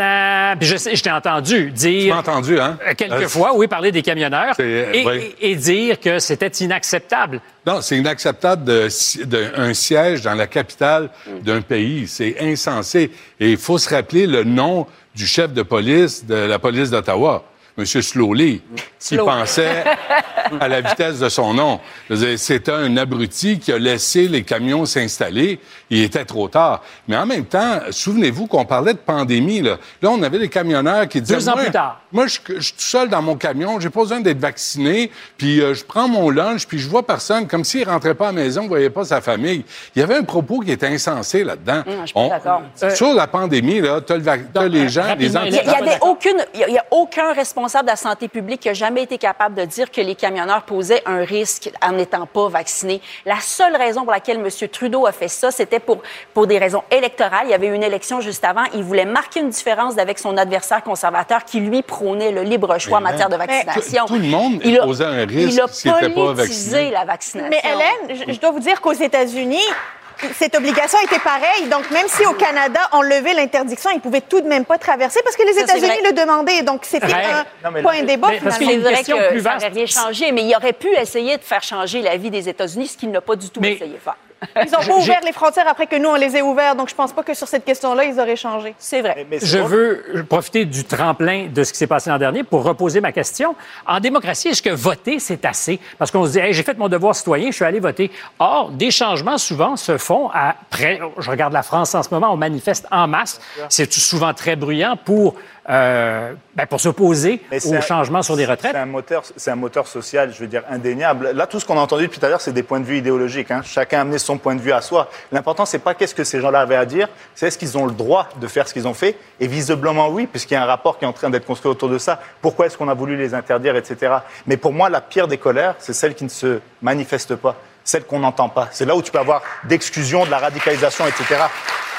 Puis je, t'ai entendu Tu dire... m'as entendu, hein? euh, Quelques Euh, fois, oui, parler des camionneurs C'est- et, oui. et- et dire que c'était inacceptable. Non, c'est inacceptable de, de- un siège dans la capitale d'un pays. C'est insensé. Et il faut se rappeler le nom du chef de police de la police d'Ottawa, M. Slowly, qui pensait à la vitesse de son nom. C'était un abruti qui a laissé les camions s'installer. Il était trop tard. Mais en même temps, souvenez-vous qu'on parlait de pandémie. Là, là on avait des camionneurs qui disaient... Deux ans Moi, plus tard. Moi, je, je suis tout seul dans mon camion, j'ai pas besoin d'être vacciné, puis euh, je prends mon lunch, puis je vois personne, comme s'il rentrait pas à la maison, il voyait pas sa famille. Il y avait un propos qui était insensé là-dedans. je suis d'accord. Sur la pandémie, là, t'as, le vac- t'as donc, les gens, les Il y a- anti il y a, aucune, y a- il y a aucun responsable de la santé publique qui a jamais été capable de dire que les camionneurs posaient un risque en n'étant pas vaccinés. La seule raison pour laquelle M. Trudeau a fait ça, c'était pour, pour des raisons électorales. Il y avait eu une élection juste avant. Il voulait marquer une différence avec son adversaire conservateur qui, lui, prônait le libre choix en matière de vaccination. Tout- tout le monde il a, posait un risque Il a pas politisé vacciné. la vaccination. Mais Hélène, je, je dois vous dire qu'aux États-Unis, cette obligation était pareille. Donc, même si au Canada, on levait l'interdiction, ils pouvaient tout de même pas traverser parce que les États-Unis le demandaient. Donc, c'était Ouais. un Non, mais débat, Mais parce finalement. qu'il y a C'est une vrai question que plus ça vaste. n'aurait rien changé, mais il aurait pu essayer de faire changer la vie des États-Unis, ce qu'il n'a pas du tout Mais- essayé de faire. Ils ont J'ai- pas ouvert les frontières après que nous, on les ait ouvertes. Donc, je pense pas que sur cette question-là, ils auraient changé. C'est vrai. Mais- Je veux profiter du tremplin de ce qui s'est passé l'an dernier pour reposer ma question. En démocratie, est-ce que voter, c'est assez? Parce qu'on se dit, Hey, j'ai fait mon devoir citoyen, je suis allé voter. Or, des changements souvent se font après. Je regarde la France en ce moment, on manifeste en masse. C'est souvent très bruyant pour, euh, ben, pour s'opposer aux un- changements sur des retraites. C'est un moteur, c'est un moteur social, je veux dire, indéniable. Là, tout ce qu'on a entendu depuis tout à l'heure, c'est des points de vue idéologiques. hein. Chacun a amené son point de vue à soi. L'important, c'est pas qu'est-ce que ces gens-là avaient à dire, c'est est-ce qu'ils ont le droit de faire ce qu'ils ont fait. Et visiblement, oui, puisqu'il y a un rapport qui est en train d'être construit autour de ça. Pourquoi est-ce qu'on a voulu les interdire, etc. Mais pour moi, la pire des colères, c'est celle qui ne se manifeste pas, celle qu'on n'entend pas. C'est là où tu peux avoir d'exclusion, de la radicalisation, etc.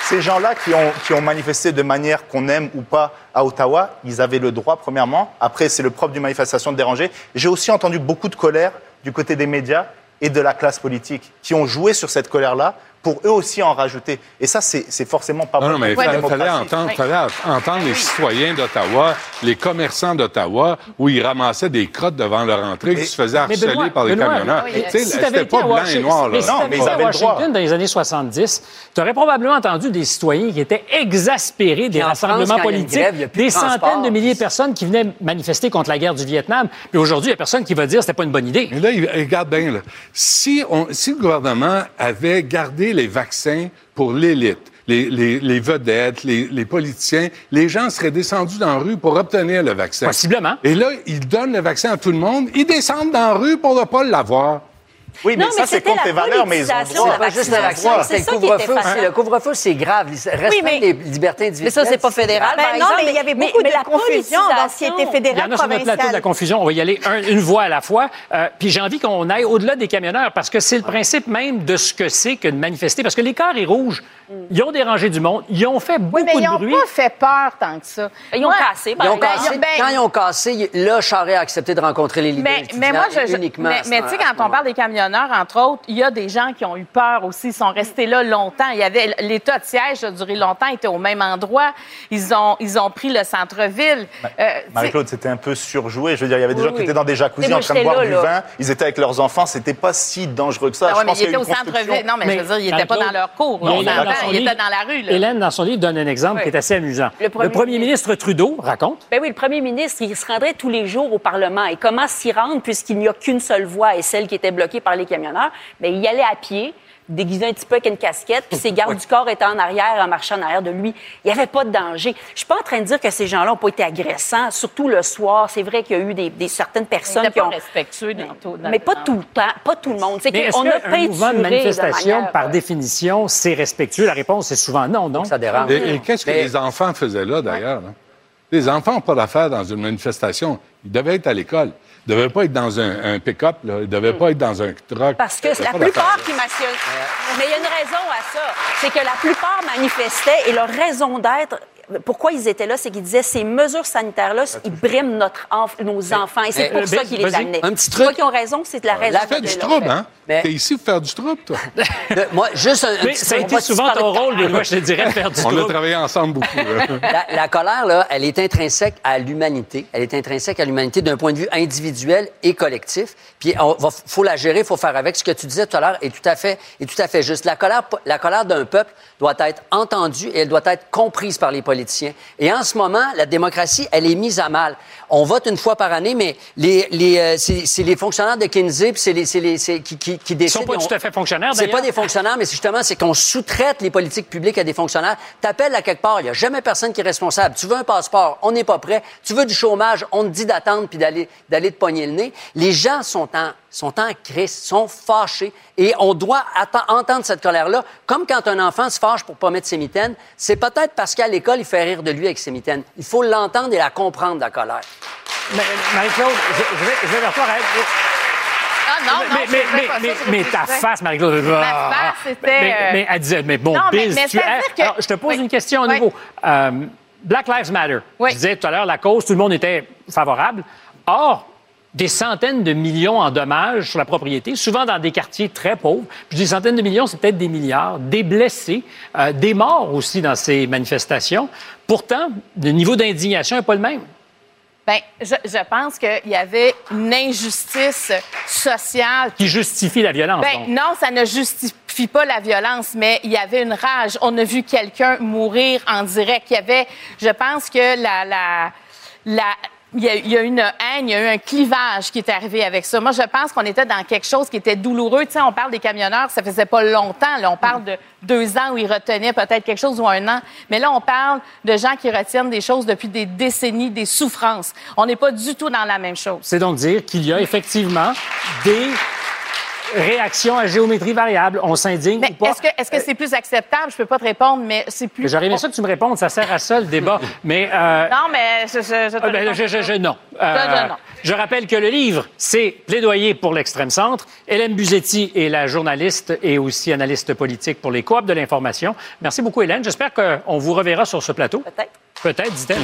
Ces gens-là qui ont, manifesté de manière qu'on aime ou pas à Ottawa, ils avaient le droit, premièrement. Après, c'est le propre d'une manifestation de déranger. J'ai aussi entendu beaucoup de colère du côté des médias et de la classe politique qui ont joué sur cette colère-là pour eux aussi en rajouter. Et ça, c'est forcément pas Non, bon non, mais il fallait, entendre, Oui. fallait entendre les citoyens d'Ottawa, les commerçants d'Ottawa, où ils ramassaient des crottes devant leur entrée, qui se faisaient Mais harceler Benoît, par les Benoît, camionneurs. oui, Tu sais, si C'était pas à blanc et Washington- noir. mais Là. si Non, mais ils à avaient le droit. Washington dans les années 70, tu aurais probablement entendu des citoyens qui étaient exaspérés des France, rassemblements politiques, grève, de des centaines de milliers de personnes qui venaient manifester contre la guerre du Vietnam. Puis aujourd'hui, il n'y a personne qui va dire que c'était pas une bonne idée. Mais là, regarde bien, là. Si, on, si le gouvernement avait gardé les vaccins pour l'élite, les, les- les vedettes, les, les politiciens, les gens seraient descendus dans la rue pour obtenir le vaccin. Possiblement. Et là, ils donnent le vaccin à tout le monde. Ils descendent dans la rue pour ne pas l'avoir. Oui, mais Non, ça, c'est contre tes valeurs, mais ils ont droit. la Pas juste le vaccin, c'est c'est le qui était couvre-feu aussi. Le couvre-feu, c'est grave. Restreindre Oui, mais- les libertés individuelles. Mais ça, c'est pas fédéral, Ben par non, exemple. mais il y avait beaucoup mais de la confusion dans ce qui était politisation- Il y fédéral en a sur notre plateau de la confusion. On va y aller un- une voix à la fois. Euh, puis j'ai envie qu'on aille au-delà des camionneurs parce que c'est le principe même de ce que c'est que de manifester. Parce que les carrés rouges, ils ont dérangé du monde, ils ont fait beaucoup Oui, mais ils de n'ont bruit. pas fait peur tant que ça. Ils ont cassé, Ils par ont exemple. cassé. ben- Quand ils ont cassé, là, Charest a accepté de rencontrer les leaders Mais, moi, je, uniquement. mais, tu sais, quand on parle des camionneurs, entre autres, il y a des gens qui ont eu peur aussi. Ils sont restés là longtemps. Il y avait l'état de siège a duré longtemps. Ils étaient au même endroit. Ils ont, ils ont pris le centre-ville. Euh, Marie-Claude, c'était un peu surjoué. Je veux dire, il y avait des Oui, gens qui oui. étaient dans des jacuzzis en train de boire là, du là. vin. Ils étaient avec leurs enfants. C'était pas si dangereux que ça. Je pense ils qu'il y a eu. Non, mais, je veux dire, ils n'étaient pas dans leur cours. Il s'entend, dans son ils livre- étaient dans la rue. Là. Hélène, dans son livre, donne un exemple Oui. qui est assez amusant. Le premier premier ministre Trudeau raconte Ben oui, le premier ministre, il se rendrait tous les jours au Parlement. Et comment s'y rendre puisqu'il n'y a qu'une seule voie et celle qui était bloquée par les camionneurs? Ben, il y allait à pied, déguisé un petit peu avec une casquette, puis ses gardes du corps étaient en arrière, en marchant en arrière de lui. Il n'y avait pas de danger. Je suis pas en train de dire que ces gens-là n'ont pas été agressants, surtout le soir. C'est vrai qu'il y a eu des, des certaines personnes qui pas ont... respectueux dans tout. dans- Mais pas dans- tout le temps, pas tout le monde. C'est Mais est-ce qu'on a qu'un mouvement de peinturé manifestation, manière, par euh, définition, c'est respectueux? La réponse est souvent non, non? Ça dérange. Et, et qu'est-ce que Mais- les enfants faisaient là, d'ailleurs? hein? Les enfants n'ont pas d'affaires dans une manifestation. Ils devaient être à l'école. Ils ne devaient pas être dans un, un pick-up. Ils ne devaient pas être dans un truck. Parce que Ils la plupart qui mentionnent. Mais il y a une raison à ça. C'est que la plupart manifestaient et leur raison d'être. Pourquoi ils étaient là, c'est qu'ils disaient ces mesures sanitaires-là, ils briment notre enf- nos enfants. Et c'est pour ça qu'ils les amenaient. Un petit truc. qu'ils ont raison, c'est la raison. Tu fais de du trouble, fait. hein? Mais- T'es ici pour faire du trouble, toi. De- moi, juste un, petit ça a été Moi, souvent ton rôle, Benoît, je te dirais, de faire du On a trouble. travaillé ensemble beaucoup. La, la colère, là, elle est intrinsèque à l'humanité. Elle est intrinsèque à l'humanité d'un point de vue individuel et collectif. Puis, on va, faut la gérer, faut faire avec. Ce que tu disais tout à l'heure est tout à fait, est tout à fait juste. La colère, la colère d'un peuple doit être entendue et elle doit être comprise par les politiciens. Et en ce moment, la démocratie, elle est mise à mal. On vote une fois par année, mais les, les, euh, c'est, les fonctionnaires de Kinsey, puis c'est les, c'est les, c'est- qui, qui, qui Ils décident. sont pas tout à fait fonctionnaires, c'est pas des fonctionnaires, mais c'est justement, c'est qu'on sous-traite les politiques publiques à des fonctionnaires. T'appelles à quelque part, il n'y a jamais personne qui est responsable. Tu veux un passeport, on n'est pas prêt. Tu veux du chômage, on te dit d'attendre puis d'aller, d'aller te pogner le nez. Les gens sont en, sont en crise, sont fâchés. Et on doit entendre cette colère-là. Comme quand un enfant se fâche pour pas mettre ses mitaines, c'est peut-être parce qu'à l'école, il fait rire de lui avec ses mitaines. Il faut l'entendre et la comprendre, la colère. Mais- Marie-Claude, je, je vais, je vais vers toi. Raël. Ah non, non, mais, pas ta face, Marie-Claude. Ma ah, face, c'était, Mais, euh, mais elle disait, mais bon, Non, mais- Biz, mais tu es- que- Alors, je te pose Oui. une question à Oui. nouveau. Euh, Black Lives Matter. Oui. Je disais tout à l'heure, la cause, tout le monde était favorable. Or, des centaines de millions en dommages sur la propriété, souvent dans des quartiers très pauvres. Puis des centaines de millions, c'est peut-être des milliards, des blessés, euh, des morts aussi dans ces manifestations. Pourtant, le niveau d'indignation n'est pas le même. Ben, je, je pense qu'il y avait une injustice sociale Qui justifie la violence. Donc. non, ça ne justifie pas la violence, mais il y avait une rage. On a vu quelqu'un mourir en direct. Il y avait, je pense que la, la, la, il y, a, il une haine, il y a eu un clivage qui est arrivé avec ça. Moi, je pense qu'on était dans quelque chose qui était douloureux. Tu sais, on parle des camionneurs, ça faisait pas longtemps. Là, on parle de deux ans où ils retenaient peut-être quelque chose ou un an. Mais là, on parle de gens qui retiennent des choses depuis des décennies, des souffrances. On n'est pas du tout dans la même chose. C'est donc dire qu'il y a effectivement des réactions à géométrie variable. On s'indigne ou pas? est-ce que est-ce que c'est plus acceptable? Je peux pas te répondre, mais c'est plus. J'aurais aimé ça que tu me répondes, ça sert à ça le débat. Mais euh, Non, mais je, je, je te ah, ben, je, je- je- non. je- non. je rappelle que le livre, c'est Plaidoyer pour l'extrême centre. Hélène Buzetti est la journaliste et aussi analyste politique pour les coop de l'information. Merci beaucoup, Hélène. J'espère qu'on vous reverra sur ce plateau. Peut-être. Peut-être, dit-elle.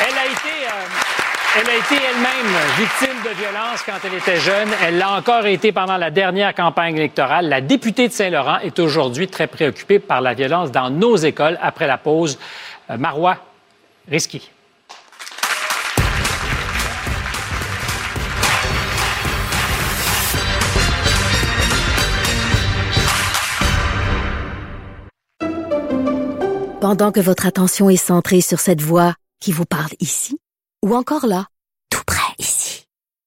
Elle a été. euh, Elle a été elle-même victime de violence quand elle était jeune. Elle l'a encore été pendant la dernière campagne électorale. La députée de Saint-Laurent est aujourd'hui très préoccupée par la violence dans nos écoles après la pause. Euh, Marois Risky. Pendant que votre attention est centrée sur cette voix qui vous parle ici, ou encore là,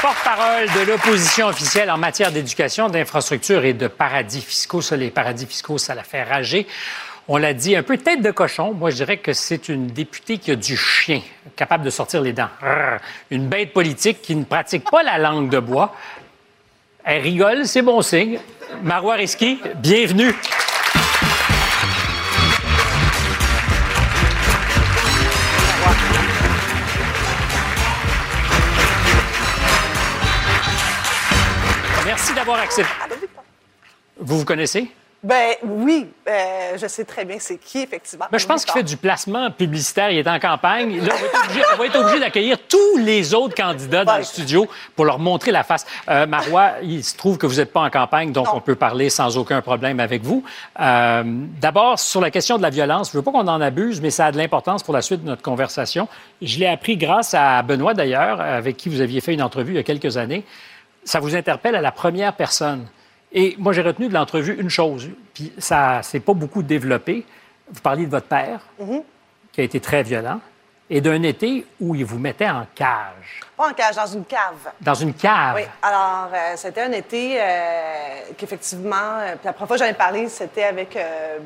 Porte-parole de l'opposition officielle en matière d'éducation, d'infrastructure et de paradis fiscaux. Ça, les paradis fiscaux, ça la fait rager. On l'a dit, un peu tête de cochon. Moi, je dirais que c'est une députée qui a du chien, capable de sortir les dents. Une bête politique qui ne pratique pas la langue de bois. Elle rigole, c'est bon signe. Marois Risky, bienvenue. D'avoir accepté. Vous vous connaissez? Ben oui, euh, je sais très bien c'est qui, effectivement. Ben, je pense qu'il fait du placement publicitaire. Il est en campagne. Là, on va être obligé, on va être obligé d'accueillir tous les autres candidats dans le studio pour leur montrer la face. Euh, Marois, il se trouve que vous n'êtes pas en campagne, donc on peut parler sans aucun problème avec vous. Euh, D'abord, sur la question de la violence, je ne veux pas qu'on en abuse, mais ça a de l'importance pour la suite de notre conversation. Je l'ai appris grâce à Benoît, d'ailleurs, avec qui vous aviez fait une entrevue il y a quelques années. Ça vous interpelle à la première personne. Et moi, j'ai retenu de l'entrevue une chose, puis ça s'est pas beaucoup développé. Vous parliez de votre père, Mhm. qui a été très violent, et d'un été où il vous mettait en cage. Pas en cage, dans une cave. Dans une cave? Oui, alors euh, c'était un été euh, qu'effectivement, euh, la première fois que j'en ai parlé, c'était avec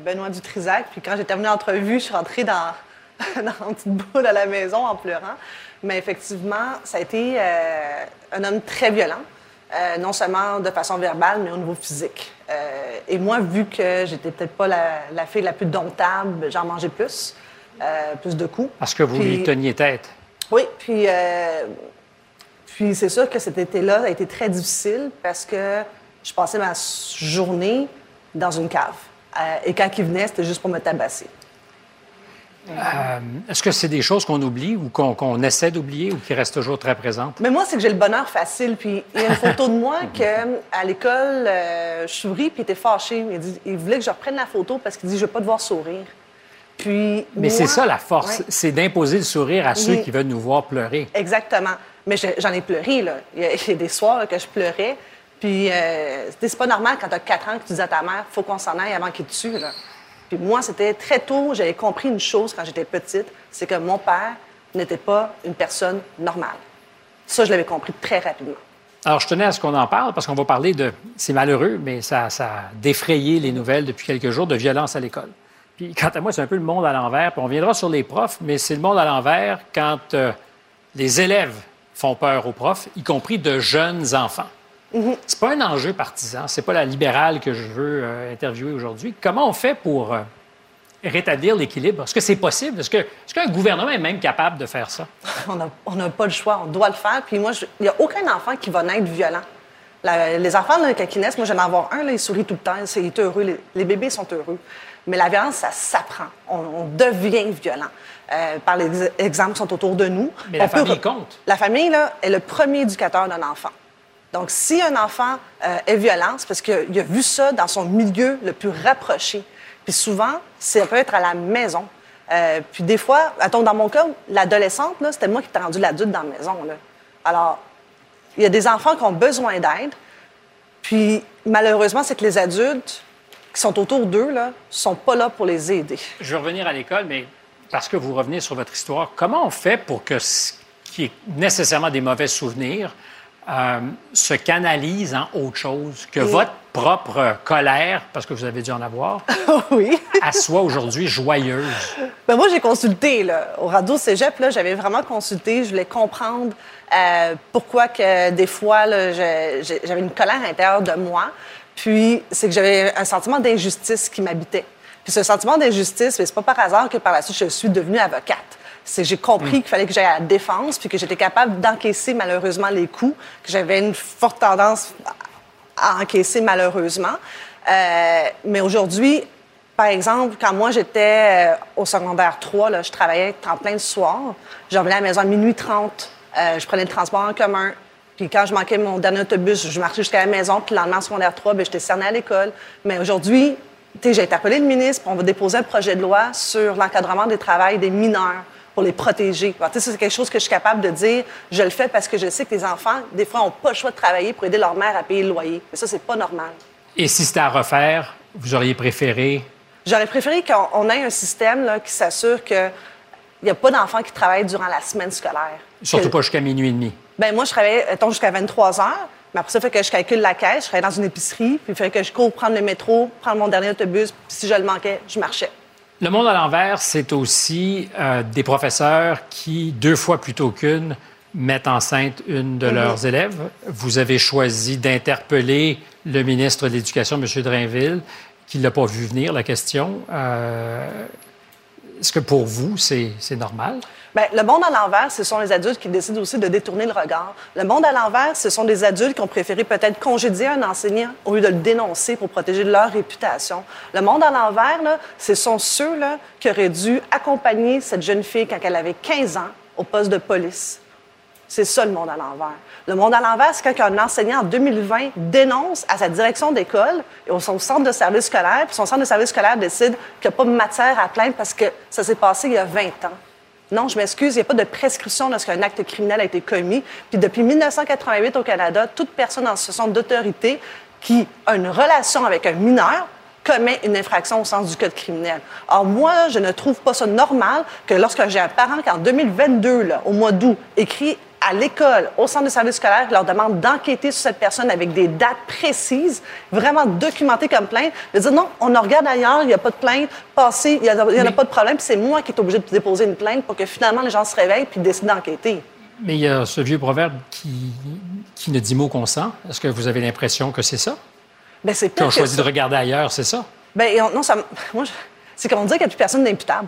Benoît Dutrisac. Puis quand j'ai terminé l'entrevue, je suis rentrée dans, dans une petite boule à la maison en pleurant. Mais effectivement, ça a été un homme très violent, euh, non seulement de façon verbale, mais au niveau physique. Euh, et moi, vu que j'étais peut-être pas la, la fille la plus domptable, j'en mangeais plus, euh, plus de coups. Parce que vous Puis- lui teniez tête. oui, puis, puis c'est sûr que cet été-là a été très difficile parce que je passais ma journée dans une cave. Et quand il venait, c'était juste pour me tabasser. Euh, Est-ce que c'est des choses qu'on oublie ou qu'on essaie d'oublier ou qui restent toujours très présentes? Mais moi, c'est que j'ai le bonheur facile. Puis il y a une photo de moi que à l'école, euh, je souris, puis il était fâché. Il, dit, il voulait que je reprenne la photo parce qu'il dit, je veux pas te voir sourire. Puis Mais c'est ça la force, Ouais. c'est d'imposer le sourire à ceux Oui. qui veulent nous voir pleurer. Exactement. Mais je- j'en ai pleuré, là. Il y a, il y a des soirs là, que je pleurais. Puis, euh, c'est pas normal quand tu as 4 ans que tu dis à ta mère, faut qu'on s'en aille avant qu'il te tue, là. Puis moi, c'était très tôt, j'avais compris une chose quand j'étais petite, c'est que mon père n'était pas une personne normale. Ça, je l'avais compris très rapidement. Alors, je tenais à ce qu'on en parle parce qu'on va parler de. C'est malheureux, mais ça, ça a défrayé les nouvelles depuis quelques jours de violence à l'école. Puis, quant à moi, c'est un peu le monde à l'envers. Puis, on viendra sur les profs, mais c'est le monde à l'envers quand euh, les élèves font peur aux profs, y compris de jeunes enfants. C'est pas un enjeu partisan. C'est pas la libérale que je veux euh, interviewer aujourd'hui. Comment on fait pour euh, rétablir l'équilibre? Est-ce que c'est possible? Est-ce que- est-ce qu'un gouvernement est même capable de faire ça? On n'a pas le choix, on doit le faire. Puis moi, il n'y a aucun enfant qui va naître violent. La- les enfants, là, quand ils naissent, moi, j'aime en avoir un, là, il sourit tout le temps, il est heureux, les, les bébés sont heureux. Mais la violence, ça s'apprend. On, on devient violent. Euh, par les ex- exemples qui sont autour de nous. Mais la On peut famille compte. La famille, là, est le premier éducateur d'un enfant. Donc, si un enfant euh, est violent, c'est parce qu'il a vu ça dans son milieu le plus rapproché. Puis souvent, ça peut être à la maison. Euh, puis des fois, dans mon cas, l'adolescente, c'était moi qui t'ai rendu l'adulte dans la maison. Alors, il y a des enfants qui ont besoin d'aide. Puis malheureusement, c'est que les adultes qui sont autour d'eux ne sont pas là pour les aider. Je vais revenir à l'école, mais parce que vous revenez sur votre histoire, comment on fait pour que ce qui est nécessairement des mauvais souvenirs euh, se canalise en autre chose que votre propre colère, parce que vous avez dû en avoir, oui. à soit aujourd'hui joyeuse? Ben moi, j'ai consulté. Là. Au radeau cégep, là, j'avais vraiment consulté. Je voulais comprendre euh, pourquoi que des fois, j'avais une colère à l'intérieur de moi. Puis, c'est que j'avais un sentiment d'injustice qui m'habitait. Puis ce sentiment d'injustice, c'est pas par hasard que par la suite, je suis devenue avocate. J'ai compris qu'il fallait que j'aille à la défense, puis que j'étais capable d'encaisser malheureusement les coups, que j'avais une forte tendance à encaisser malheureusement. Euh, mais aujourd'hui, par exemple, quand moi j'étais euh, au secondaire 3, là, je travaillais en plein le soir. Je revenais à la maison à minuit 30. Euh, je prenais le transport en commun. Puis quand je manquais mon dernier autobus, je marchais jusqu'à la maison. Puis le lendemain, en secondaire 3, ben, j'étais cernée à l'école. Mais aujourd'hui, j'ai interpellé le ministre. On va déposer un projet de loi sur l'encadrement des travails des mineurs pour les protéger. Alors, tu sais, c'est quelque chose que je suis capable de dire. Je le fais parce que je sais que les enfants, des fois, n'ont pas le choix de travailler pour aider leur mère à payer le loyer. Mais ça, c'est pas normal. Et si c'était à refaire, vous auriez préféré? J'aurais préféré qu'on on ait un système là, qui s'assure qu'il n'y a pas d'enfants qui travaillent durant la semaine scolaire. surtout Que- pas jusqu'à minuit et demi? Ben moi, je travaillais, jusqu'à 23 heures. Mais après ça, il fait que je calcule la caisse. Je travaillais dans une épicerie. Puis il fait que je cours prendre le métro, prendre mon dernier autobus. Puis si je le manquais, je marchais. Le monde à l'envers, c'est aussi euh, des professeurs qui, deux fois plutôt qu'une, mettent enceinte une de Mhm. leurs élèves. Vous avez choisi d'interpeller le ministre de l'Éducation, M. Drainville, qui ne l'a pas vu venir, la question. Euh, Est-ce que pour vous, c'est c'est normal? Ben, le monde à l'envers, ce sont les adultes qui décident aussi de détourner le regard. Le monde à l'envers, ce sont des adultes qui ont préféré peut-être congédier un enseignant au lieu de le dénoncer pour protéger leur réputation. Le monde à l'envers, là, ce sont ceux-là qui auraient dû accompagner cette jeune fille quand elle avait 15 ans au poste de police. C'est ça le monde à l'envers. Le monde à l'envers, c'est quand un enseignant en 2020 dénonce à sa direction d'école et au son centre de service scolaire, puis son centre de service scolaire décide qu'il n'y a pas de matière à plaindre parce que ça s'est passé il y a 20 ans. Non, je m'excuse, il n'y a pas de prescription lorsqu'un acte criminel a été commis. Puis depuis 1988 au Canada, toute personne en situation d'autorité qui a une relation avec un mineur commet une infraction au sens du code criminel. Alors moi, je ne trouve pas ça normal que lorsque j'ai un parent qui en 2022, là, au mois d'août, écrit à l'école, au centre de service scolaire, leur demande d'enquêter sur cette personne avec des dates précises, vraiment documentées comme plainte, de dire non, on en regarde ailleurs, il n'y a pas de plainte, passez, il n'y en a, il y en a Mais- pas de problème, puis c'est moi qui est obligé de déposer une plainte pour que finalement les gens se réveillent puis décident d'enquêter. Mais il y a ce vieux proverbe qui, qui ne dit mot consent. Est-ce que vous avez l'impression que c'est ça? Ben, c'est Qui pire ont que choisi ça. de regarder ailleurs, c'est ça? Et on- non, ça, moi, je- c'est qu'on dit qu'il n'y a plus personne d'imputable.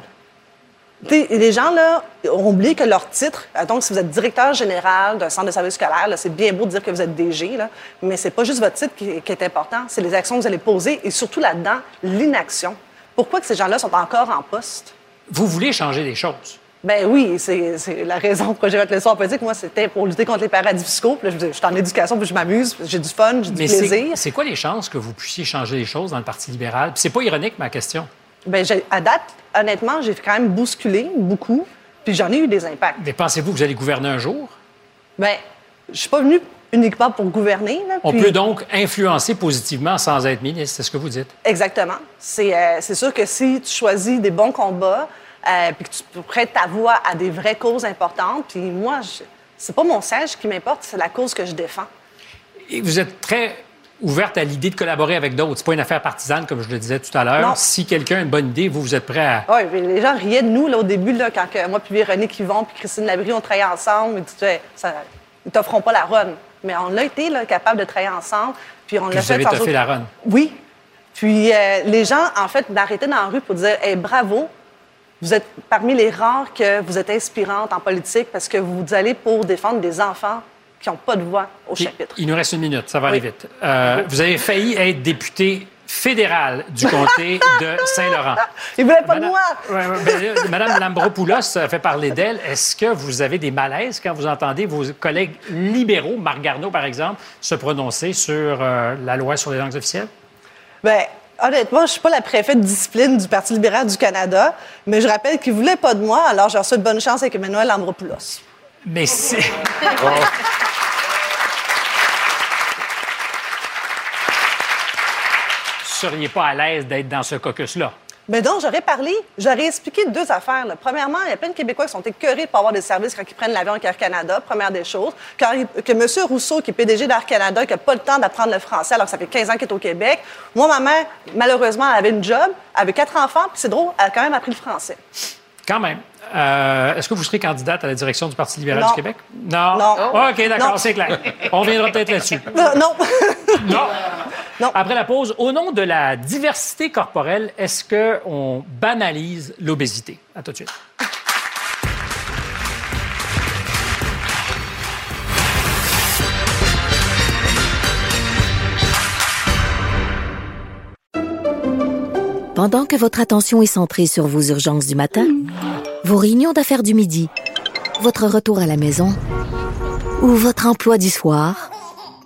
Les gens, là, ont oublié que leur titre, donc si vous êtes directeur général d'un centre de service scolaire, là, c'est bien beau de dire que vous êtes DG, là, mais c'est pas juste votre titre qui, qui est important, c'est les actions que vous allez poser et surtout là-dedans, l'inaction. Pourquoi que ces gens-là sont encore en poste? Vous voulez changer les choses. Ben oui, c'est la raison pour j'ai fait le soir politique. Moi, c'était pour lutter contre les paradis fiscaux. Puis là, je, je suis en éducation, puis je m'amuse, j'ai du fun, j'ai du Mais plaisir. c'est quoi les chances que vous puissiez changer les choses dans le Parti libéral? Puis c'est pas ironique, ma question. Ben, j'ai- à date, honnêtement, j'ai quand même bousculé beaucoup, puis j'en ai eu des impacts. Mais pensez-vous que vous allez gouverner un jour? Ben, je suis pas venue uniquement pour gouverner. Là, On puis- peut donc influencer positivement sans être ministre, c'est ce que vous dites. Exactement. C'est euh, sûr que si tu choisis des bons combats, euh, puis que tu prêtes ta voix à des vraies causes importantes, puis moi, je- c'est pas mon siège qui m'importe, c'est la cause que je défends. Et vous êtes très ouverte à l'idée de collaborer avec d'autres. C'est pas une affaire partisane, comme je le disais tout à l'heure. Si quelqu'un a une bonne idée, vous, vous êtes prêt à... Oui, les gens riaient de nous là, au début, là, quand que moi puis Véronique Yvon puis Christine Labrie, on travaillait ensemble. Ils disaient, ils t'offront pas la run. Mais on a été là, capable de travailler ensemble. Puis on l'a vous fait avez sans toffé autre- la run. Oui. Puis euh, les gens, en fait, d'arrêter dans la rue pour dire hey, bravo, vous êtes parmi les rares que vous êtes inspirantes en politique parce que vous allez pour défendre des enfants qui n'ont pas de voix au chapitre. Il nous reste une minute, ça va aller vite. Euh, vous avez failli être député fédéral du comté de Saint-Laurent. Ils voulaient pas de moi. Ben là, Madame Lambropoulos a fait parler d'elle. Est-ce que vous avez des malaises quand vous entendez vos collègues libéraux, Marc Garneau par exemple, se prononcer sur euh, la loi sur les langues officielles? Ben, honnêtement, je suis pas la préfète de discipline du Parti libéral du Canada, mais je rappelle qu'ils voulaient pas de moi, alors j'ai reçu de bonne chance avec Emmanuel Ambropoulos. Mais c'est... seriez pas à l'aise d'être dans ce caucus-là? Mais donc, j'aurais parlé, j'aurais expliqué deux affaires. là. Premièrement, il y a plein de Québécois qui sont écœurés de pas avoir des services quand ils prennent l'avion avec Air Canada, première des choses. Quand il- que M. Rousseau, qui est PDG d'Air Canada, qui n'a pas le temps d'apprendre le français alors que ça fait 15 ans qu'il est au Québec. Moi, ma mère, malheureusement, elle avait une job, elle avait quatre enfants, puis c'est drôle, elle a quand même appris le français. Quand même. Euh, Est-ce que vous serez candidate à la direction du Parti libéral Non. du Québec? Non? Non. Oh, OK, d'accord, Non. c'est clair. On reviendra peut-être là-dessus. Euh, non? Non. Après la pause, au nom de la diversité corporelle, est-ce qu'on banalise l'obésité? À tout de suite. Pendant que votre attention est centrée sur vos urgences du matin, vos réunions d'affaires du midi, votre retour à la maison ou votre emploi du soir,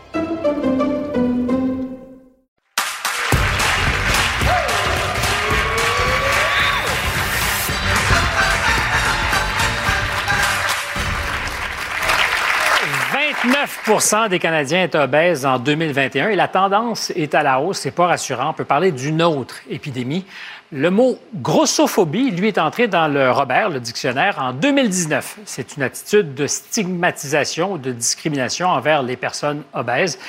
« 29% des Canadiens étaient obèses en 2021 et la tendance est à la hausse. C'est pas rassurant. On peut parler d'une autre épidémie. Le mot grossophobie, lui, est entré dans le Robert, le dictionnaire, en 2019. C'est une attitude de stigmatisation de discrimination envers les personnes obèses.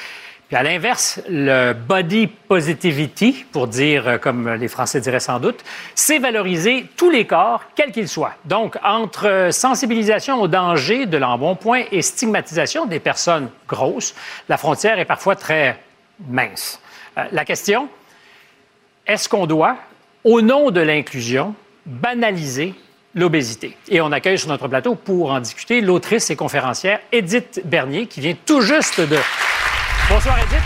Puis à l'inverse, le body positivity, pour dire euh, comme les Français diraient sans doute, c'est valoriser tous les corps, quels qu'ils soient. Donc, entre euh, sensibilisation au danger de l'embonpoint et stigmatisation des personnes grosses, la frontière est parfois très mince. Euh, la question, est-ce qu'on doit, au nom de l'inclusion, banaliser l'obésité? Et on accueille sur notre plateau pour en discuter l'autrice et conférencière Edith Bernier, qui vient tout juste de... Bonsoir Edith.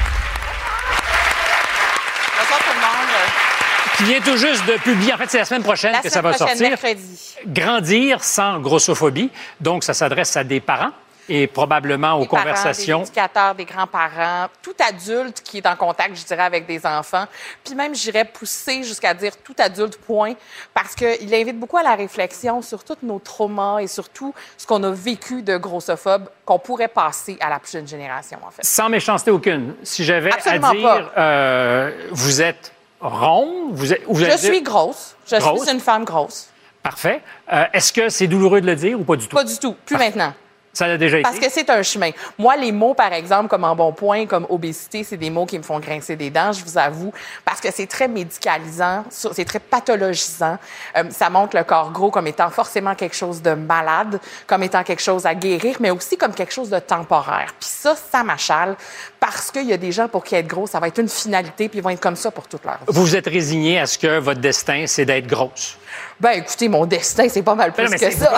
Bonsoir tout le monde. Qui vient tout juste de publier, en fait, c'est la semaine prochaine La que ça va prochaine, sortir. mercredi. Grandir sans grossophobie. Donc, ça s'adresse à des parents et probablement aux Des parents, conversations. des éducateurs, des grands-parents, tout adulte qui est en contact, je dirais, avec des enfants. Puis même, j'irais pousser jusqu'à dire tout adulte, point, parce qu'il invite beaucoup à la réflexion sur tous nos traumas et sur tout ce qu'on a vécu de grossophobes qu'on pourrait passer à la prochaine génération, en fait. Sans méchanceté aucune. Si j'avais à dire, euh, vous êtes ronde, vous êtes. vous Je suis grosse. Je Grosse. suis une femme grosse. Parfait. Euh, Est-ce que c'est douloureux de le dire ou pas du tout? Pas du tout. Plus maintenant. Ça l'a déjà Parce été. que c'est un chemin. Moi, les mots, par exemple, comme embonpoint, comme obésité, c'est des mots qui me font grincer des dents, je vous avoue, parce que c'est très médicalisant, c'est très pathologisant. Euh, ça montre le corps gros comme étant forcément quelque chose de malade, comme étant quelque chose à guérir, mais aussi comme quelque chose de temporaire. Puis ça, ça m'achale, parce qu'il y a des gens pour qui être gros, ça va être une finalité, puis ils vont être comme ça pour toute leur vie. Vous vous êtes résigné à ce que votre destin, c'est d'être grosse. Ben, écoutez, mon destin, c'est pas mal plus Non, que c'est- ça.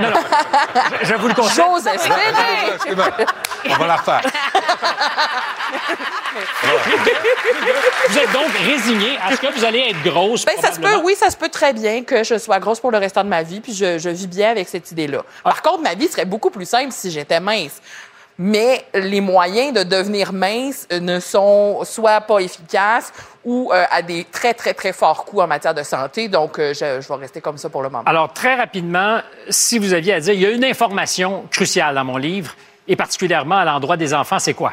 Non, non, je, je vous le conseille. J'ose espérer. On va la faire. Vous êtes donc résigné à ce que vous allez être grosse. Ben, ça se peut, oui, ça se peut très bien que je sois grosse pour le restant de ma vie, puis je, je vis bien avec cette idée-là. Par contre, ma vie serait beaucoup plus simple si j'étais mince. Mais les moyens de devenir mince euh, ne sont soit pas efficaces ou euh, à des très, très, très forts coûts en matière de santé. Donc, euh, je, je vais rester comme ça pour le moment. Alors, très rapidement, si vous aviez à dire, il y a une information cruciale dans mon livre, et particulièrement à l'endroit des enfants, c'est quoi?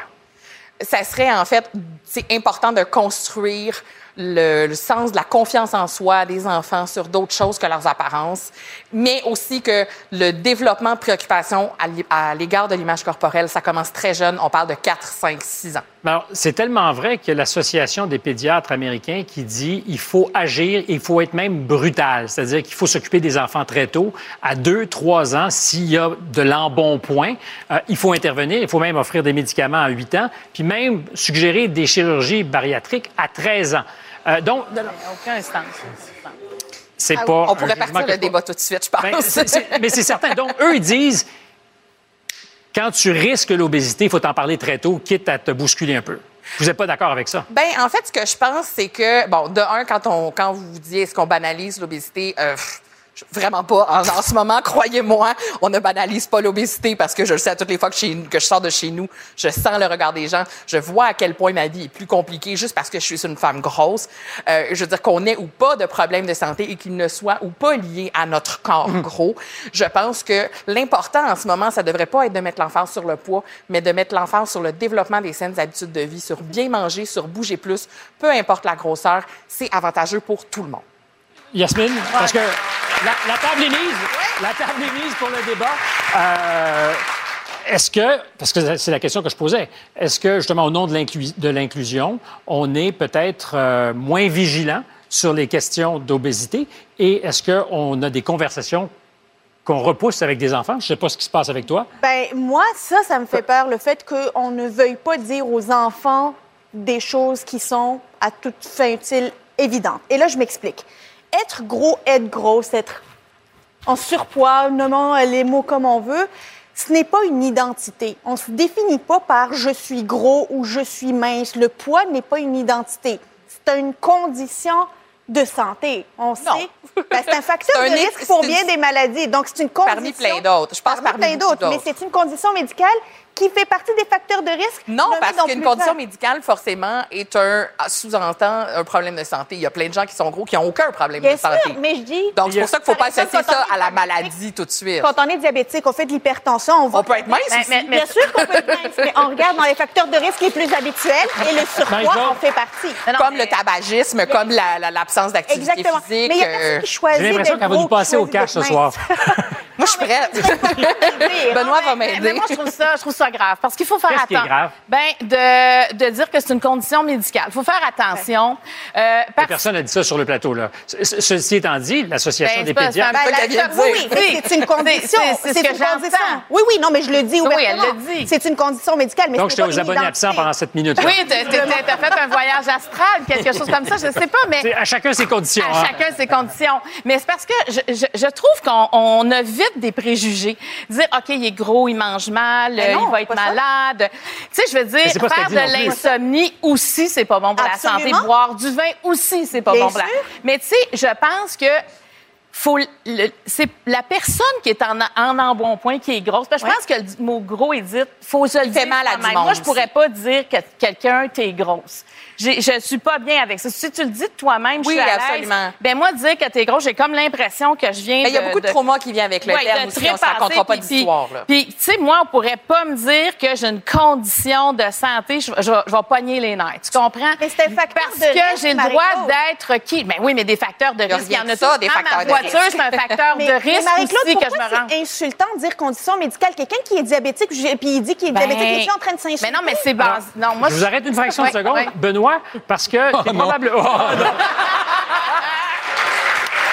ça serait en fait, c'est important de construire le, sens de la confiance en soi des enfants sur d'autres choses que leurs apparences, mais aussi que le développement de préoccupation à l'é- à l'égard de l'image corporelle, ça commence très jeune. On parle de 4, 5, 6 ans. Alors, c'est tellement vrai que l'Association des pédiatres américains qui dit il faut agir, il faut être même brutal, c'est-à-dire qu'il faut s'occuper des enfants très tôt, à 2, 3 ans, s'il y a de l'embonpoint, euh, il faut intervenir, il faut même offrir des médicaments à 8 ans, puis même suggérer des chirurgies bariatriques à 13 ans. Euh, donc, Aucun instant. c'est Ah pas. On pourrait partir le débat tout de suite, je pense. Ben, c'est- mais c'est certain. Donc, eux, ils disent quand tu risques l'obésité, il faut t'en parler très tôt, quitte à te bousculer un peu. Vous n'êtes pas d'accord avec ça? Ben, en fait, ce que je pense, c'est que, bon, de un, quand, on, quand vous vous dites est-ce qu'on banalise l'obésité, euh, Vraiment pas. En, en ce moment, croyez-moi, on ne banalise pas l'obésité parce que je le sais à toutes les fois que, chez- que je sors de chez nous, je sens le regard des gens. Je vois à quel point ma vie est plus compliquée juste parce que je suis une femme grosse. Euh, je veux dire qu'on ait ou pas de problème de santé et qu'il ne soit ou pas lié à notre corps gros. Je pense que l'important en ce moment, ça devrait pas être de mettre l'emphase sur le poids, mais de mettre l'emphase sur le développement des saines habitudes de vie, sur bien manger, sur bouger plus, peu importe la grosseur, c'est avantageux pour tout le monde. Yasmine, parce que la, la table est mise. La table est mise pour le débat. Euh, est-ce que, parce que c'est la question que je posais, est-ce que justement au nom de l'inclusion, on est peut-être euh, moins vigilant sur les questions d'obésité et est-ce qu'on a des conversations qu'on repousse avec des enfants? Je ne sais pas ce qui se passe avec toi. Ben, moi, ça, ça me fait peur, le fait qu'on ne veuille pas dire aux enfants des choses qui sont à toute fin utile évidentes. Et là, je m'explique. Être gros, être grosse, être en surpoids, nommons les mots comme on veut, ce n'est pas une identité. On ne se définit pas par je suis gros ou je suis mince. Le poids n'est pas une identité. C'est une condition de santé. On sait. Ben, c'est un facteur un de risque pour bien une- des maladies. Donc, c'est une condition. Parmi plein d'autres. Je pense parmi plein beaucoup d'autres. Mais c'est une condition médicale qui fait partie des facteurs de risque? Non, parce qu'une condition médicale, forcément, est un sous-entend un problème de santé. Il y a plein de gens qui sont gros qui n'ont aucun problème Bien de santé. mais je dis. Donc, c'est pour ça qu'il ne faut pas associer ça à la maladie tout de suite. Quand on est diabétique, on fait de l'hypertension, on va. On peut être mince Mais- aussi. mais- Bien sûr qu'on peut être mince, mais on regarde dans les facteurs de risque les plus habituels et le surpoids en fait partie. comme le tabagisme, comme la- la- l'absence d'activité Exactement. physique. Mais il y a euh, personne qui choisit. J'ai l'impression qu'elle va nous passer au cash ce soir. Moi, je suis prête. Benoît va Mais m'aider. moi, je trouve ça, grave. Parce qu'il faut faire Qu'est-ce qui est attention. grave? Ben, de, de dire que c'est une condition médicale. Il faut faire attention. Euh, parce- Personne n'a dit ça sur le plateau. Là. Ce- ce- Ceci étant dit, l'Association Ben, des c'est pas- pédiatres... c'est Ben, qu'elle vient de oui, dire. oui, c'est une condition. C'est- c'est ce que une j'entends. condition. Oui, oui, non, mais je le dis Oui, ouvertement. elle le dit. C'est une condition médicale, mais Donc, ce j'étais aux abonnés absents pendant cette minute. Oui, t'as- t'as t'as fait un voyage astral, quelque chose comme ça, je sais pas, mais... C'est à chacun ses conditions. À hein. chacun ses conditions. Mais c'est parce que je, je, je trouve qu'on on a vite des préjugés. Dire, OK, il est gros, il mange mal, non, il va être malade. Tu sais, je veux dire, faire de l'insomnie aussi, c'est pas bon pour la santé. Boire du vin aussi, c'est pas Bien bon pour la... sûr. Mais tu sais, je pense que faut le- c'est la personne qui est en, en embonpoint qui est grosse. Parce que je pense que le mot gros est dit, faut se le fait dire mal à du monde Moi, je pourrais pas dire que quelqu'un t'es grosse. Je suis pas bien avec ça. Si tu le dis de toi-même, je Oui, suis à l'aise. absolument. Ben moi, dire que t'es grosse, j'ai comme l'impression que je viens Mais il y a beaucoup de, de- trauma qui vient avec le Ouais, terme de aussi. On ne se racontera pas puis- d'histoire. Puis, tu sais, moi, on pourrait pas me dire que j'ai une condition de santé, je, je, vais- je vais pogner les nerfs. Tu comprends? Mais c'est un facteur Parce de que risque, j'ai le droit d'être qui? Ben oui, mais des facteurs de risque, il y en a que ça, tous. des Dans facteurs ma de voiture, risque. c'est un facteur Mais, de mais risque Marie-Claude, aussi que je me rends. c'est insultant de dire condition médicale? Quelqu'un qui est diabétique, puis il dit qu'il est Ben, diabétique, il est en train de s'insulter? Mais non, mais c'est bas. Non, moi, Je vous arrête une fraction de seconde, ouais. Parce que non. probable- Oh, non.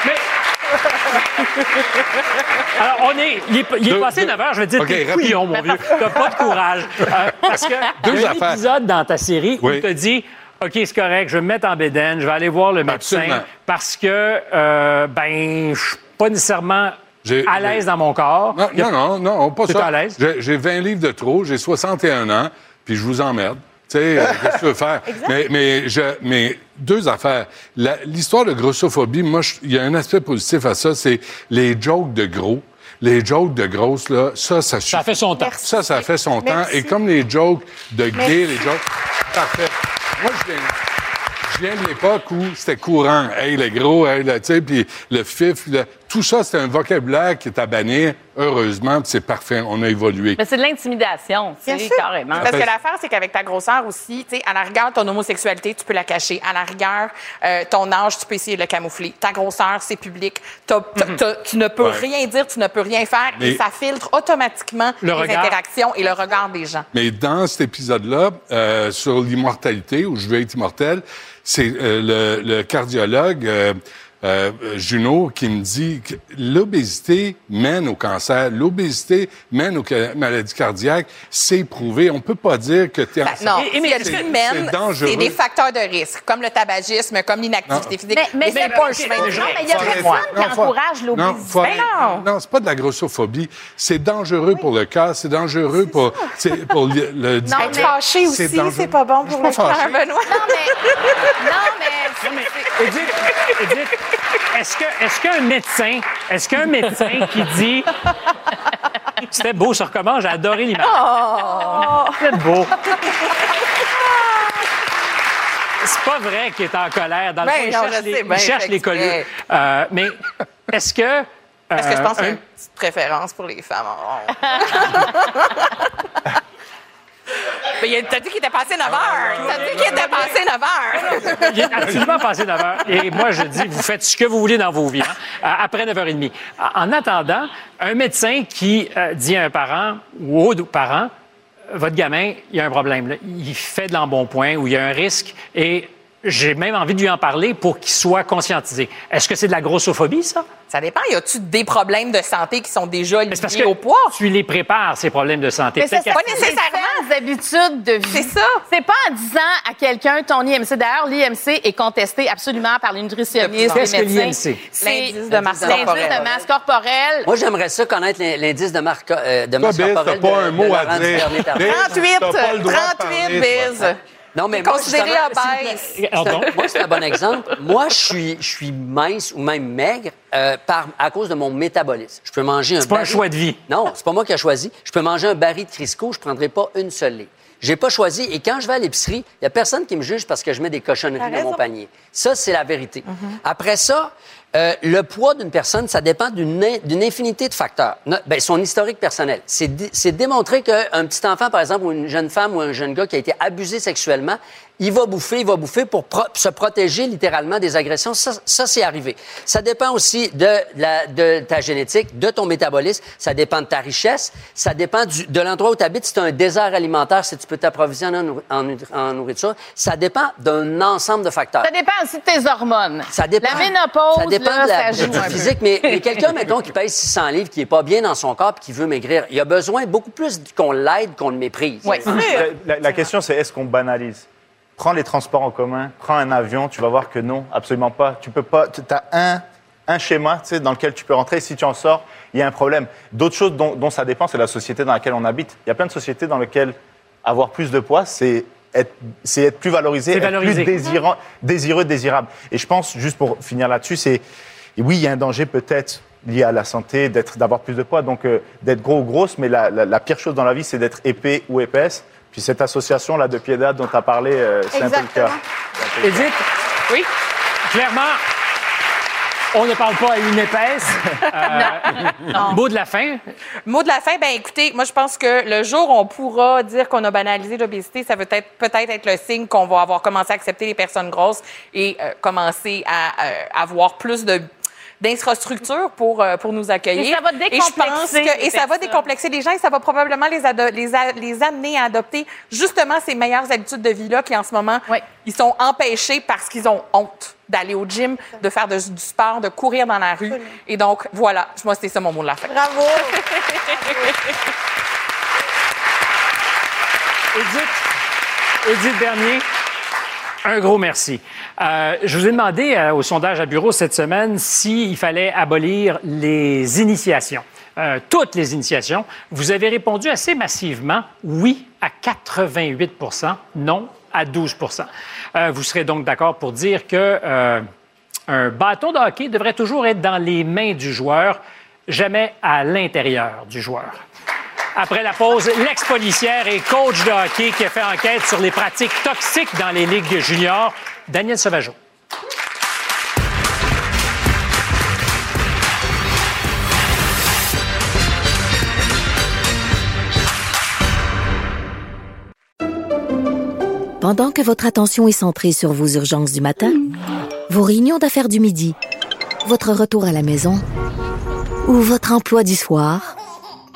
Mais... Alors, on est... Il est, il est Deux- passé deux- 9 heures, je vais te dire, OK, t'es couillon, mon vieux. T'as pas de courage. Euh, parce que Deux y a un épisode dans ta série où tu as dit... OK, c'est correct, je vais me mettre en bédaine, je vais aller voir le médecin Absolument. parce que, euh, ben, je suis pas nécessairement à l'aise dans mon corps. Non, a- non, non, non, pas ça. à l'aise? J'ai j'ai 20 livres de trop, j'ai 61 ans, puis je vous emmerde. Tu sais, euh, qu'est-ce que tu veux faire? Mais, mais, je, mais deux affaires. L'histoire de grossophobie, moi, je- il y a un aspect positif à ça, c'est les jokes de gros. Les jokes de grosses, là, ça, ça suffit. Ça fait son temps. Merci. Ça, ça fait son temps. Et comme les jokes de Merci. gay, les jokes. Parfait. Moi, je viens, je viens de l'époque où c'était courant. Hey, le gros, hey, le, tu sais, puis le fif, le- tout ça, c'est un vocabulaire qui est à bannir. Heureusement, c'est parfait. On a évolué. Mais c'est de l'intimidation, tu sais, carrément. Parce que l'affaire, c'est qu'avec ta grosseur aussi, tu sais, à la rigueur, ton homosexualité, tu peux la cacher. À la rigueur, euh, ton âge, tu peux essayer de le camoufler. Ta grosseur, c'est public. T'as- t'as- t'as- tu ne peux Ouais. rien dire, tu ne peux rien faire. Mais- Et ça filtre automatiquement Le les regard. interactions et le regard des gens. Mais dans cet épisode-là, euh, sur l'immortalité, où je veux être immortel, c'est euh, le, le cardiologue euh, Junot qui me dit que l'obésité mène au cancer, l'obésité mène aux maladies cardiaques. C'est prouvé. On peut pas dire que tu es en Ben, non, mais ce est-ce qui que- mène, c'est dangereux. c'est des facteurs de risque, comme le tabagisme, comme l'inactivité physique. Mais- mais c'est c'est pas pas- un chemin de non, risque. mais il y a personne qui Non, faut- encourage Non, l'obésité. faut Ben non. non c'est pas de la grossophobie. C'est dangereux pour le cœur, c'est dangereux pour, c'est pour le, le Non, Être fâché aussi, c'est pas bon pour le cœur. Benoît. Non, mais... non, mais... Edith, Est-ce que, est-ce qu'un médecin, est-ce qu'un médecin qui dit, c'était beau, ça recommence, j'ai adoré l'image. Oh! C'était beau. C'est pas vrai qu'il est en colère. Dans le Ben fond, il non, cherche, je les, sais, il ben, cherche les colleux. Euh, mais est-ce que. Est-ce que je pense qu'il y a euh, une petite préférence pour les femmes en rond? Mais il a- T'as dit qu'il était passé 9 heures! T'as dit qu'il était passé 9 heures! Il est absolument passé 9 heures. Et moi, je dis, vous faites ce que vous voulez dans vos vies, hein, après 9h30. En attendant, un médecin qui euh, dit à un parent ou aux parents, votre gamin, il y a un problème. là. Il fait de l'embonpoint ou il y a un risque et j'ai même envie de lui en parler pour qu'il soit conscientisé. Est-ce que c'est de la grossophobie, ça? Ça dépend. Y a-tu des problèmes de santé qui sont déjà C'est parce liés que au poids? tu les prépares, ces problèmes de santé. Mais ça, qu'à- pas nécessairement des habitudes de vie. C'est ça. C'est pas en disant à quelqu'un ton IMC. D'ailleurs, l'IMC est contesté absolument par les nutritionnistes, Qu'est-ce que médecins. l'IMC? C'est L'indice de masse l'indice corporelle. de masse corporelle. Moi, j'aimerais ça connaître l'in- l'indice de, marque, euh, de masse t'as corporelle pas de- un de mot à dire. Duvernay-Tardif. Biz, 38, t'as pas le droit de 38 parler, biz. toi. Non, mais moi, considéré Moi, c'est un bon exemple. Moi, je suis, je suis mince ou même maigre euh, par, à cause de mon métabolisme. Je peux manger un C'est pas un choix de vie. Non, c'est pas moi qui ai choisi. Je peux manger un baril de Crisco, je prendrai pas une seule ligne. J'ai pas choisi. Et quand je vais à l'épicerie, il y a personne qui me juge parce que je mets des cochonneries dans mon panier. Ça, c'est la vérité. Après ça, euh, le poids d'une personne, ça dépend d'une in- d'une infinité de facteurs. No- ben, son historique personnel. C'est dé- c'est démontré qu'un petit enfant, par exemple, ou une jeune femme ou un jeune gars qui a été abusé sexuellement, il va bouffer, il va bouffer pour pro- se protéger littéralement des agressions. Ça, ça c'est arrivé. Ça dépend aussi de, la- de ta génétique, de ton métabolisme. Ça dépend de ta richesse. Ça dépend du- de l'endroit où tu habites. Si tu as un désert alimentaire, si tu peux t'approvisionner en, nourriture. Ça dépend d'un ensemble de facteurs. Ça dépend aussi de tes hormones. Ça dépend. La ménopause, ça dépend de la, un physique. Mais, mais quelqu'un, mettons, qui pèse 600 livres, qui est pas bien dans son corps, puis qui veut maigrir, il a besoin beaucoup plus qu'on l'aide qu'on le méprise. Oui. La, la- la question, c'est est-ce qu'on banalise? Prends les transports en commun, prends un avion, tu vas voir que non, absolument pas. Tu peux pas. Tu as un, un schéma tu sais, dans lequel tu peux rentrer. Si tu en sors, il y a un problème. D'autres choses dont, dont ça dépend, c'est la société dans laquelle on habite. Il y a plein de sociétés dans lesquelles avoir plus de poids, c'est c'est être plus valorisé, C'est être valorisé. plus désirant, désireux, désirable. Et je pense, juste pour finir là-dessus, c'est oui, il y a un danger peut-être lié à la santé, d'être, d'avoir plus de poids, donc euh, d'être gros ou grosse, mais la, la- la pire chose dans la vie, c'est d'être épais ou épaisse. Puis cette association-là de piédade dont tu as parlé, euh, c'est un peu le cas. Exactement. Edith, Oui? clairement, on ne parle pas à une épaisse. Euh, Mot de la fin. Mot de la fin, ben écoutez, moi je pense que le jour où on pourra dire qu'on a banalisé l'obésité, ça veut être peut-être être le signe qu'on va avoir commencé à accepter les personnes grosses et euh, commencer à euh, avoir plus de d'infrastructures pour euh, pour nous accueillir. Et ça va Et je pense décomplexer que et ça va décomplexer les gens et ça va probablement les les, a- les amener à adopter justement ces meilleures habitudes de vie là qui en ce moment Oui. ils sont empêchés parce qu'ils ont honte d'aller au gym, de faire de- du sport, de courir dans la rue. Et donc voilà, moi c'était ça mon mot de la fin. Bravo. Edith, Edith Bernier, un gros merci. Euh, je vous ai demandé euh, au sondage à bureau cette semaine s'il fallait abolir les initiations. Euh, toutes les initiations. Vous avez répondu assez massivement oui à 88% non à 12% Euh, Vous serez donc d'accord pour dire que un bâton de hockey devrait toujours être dans les mains du joueur, jamais à l'intérieur du joueur. Après la pause, l'ex-policière et coach de hockey qui a fait enquête sur les pratiques toxiques dans les ligues juniors, Daniel Sauvageau. Pendant que votre attention est centrée sur vos urgences du matin, vos réunions d'affaires du midi, votre retour à la maison ou votre emploi du soir,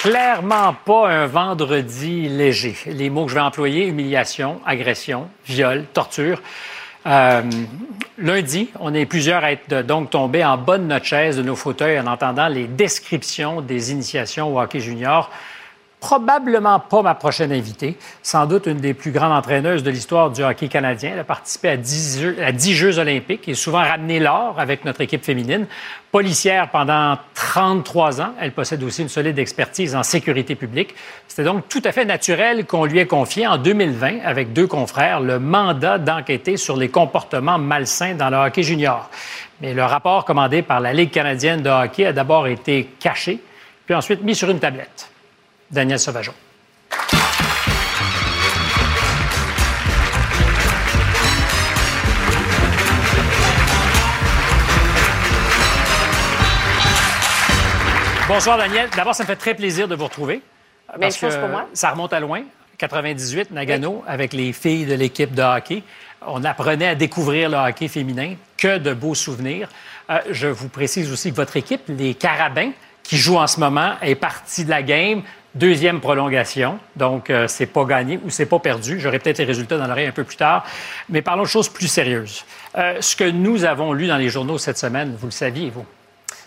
Clairement pas un vendredi léger. Les mots que je vais employer, humiliation, agression, viol, torture. Euh, lundi, on est plusieurs à être donc tombés en bas de notre chaise, de nos fauteuils, en entendant les descriptions des initiations au hockey junior probablement pas ma prochaine invitée. Sans doute une des plus grandes entraîneuses de l'histoire du hockey canadien. Elle a participé à 10 Jeux, à 10 jeux olympiques et souvent ramené l'or avec notre équipe féminine. Policière pendant 33 ans, elle possède aussi une solide expertise en sécurité publique. C'était donc tout à fait naturel qu'on lui ait confié en 2020, avec deux confrères, le mandat d'enquêter sur les comportements malsains dans le hockey junior. Mais le rapport commandé par la Ligue canadienne de hockey a d'abord été caché, puis ensuite mis sur une tablette. Daniel Sauvageon. Bonsoir, Daniel. D'abord, ça me fait très plaisir de vous retrouver. Même parce chose que pour moi. Ça remonte à loin. 98, Nagano, avec les filles de l'équipe de hockey. On apprenait à découvrir le hockey féminin. Que de beaux souvenirs. Euh, je vous précise aussi que votre équipe, les Carabins, qui jouent en ce moment, est partie de la game. Deuxième prolongation, donc euh, c'est pas gagné ou c'est pas perdu. J'aurai peut-être les résultats dans l'oreille un peu plus tard. Mais parlons de choses plus sérieuses. Euh, ce que nous avons lu dans les journaux cette semaine, vous le saviez, vous?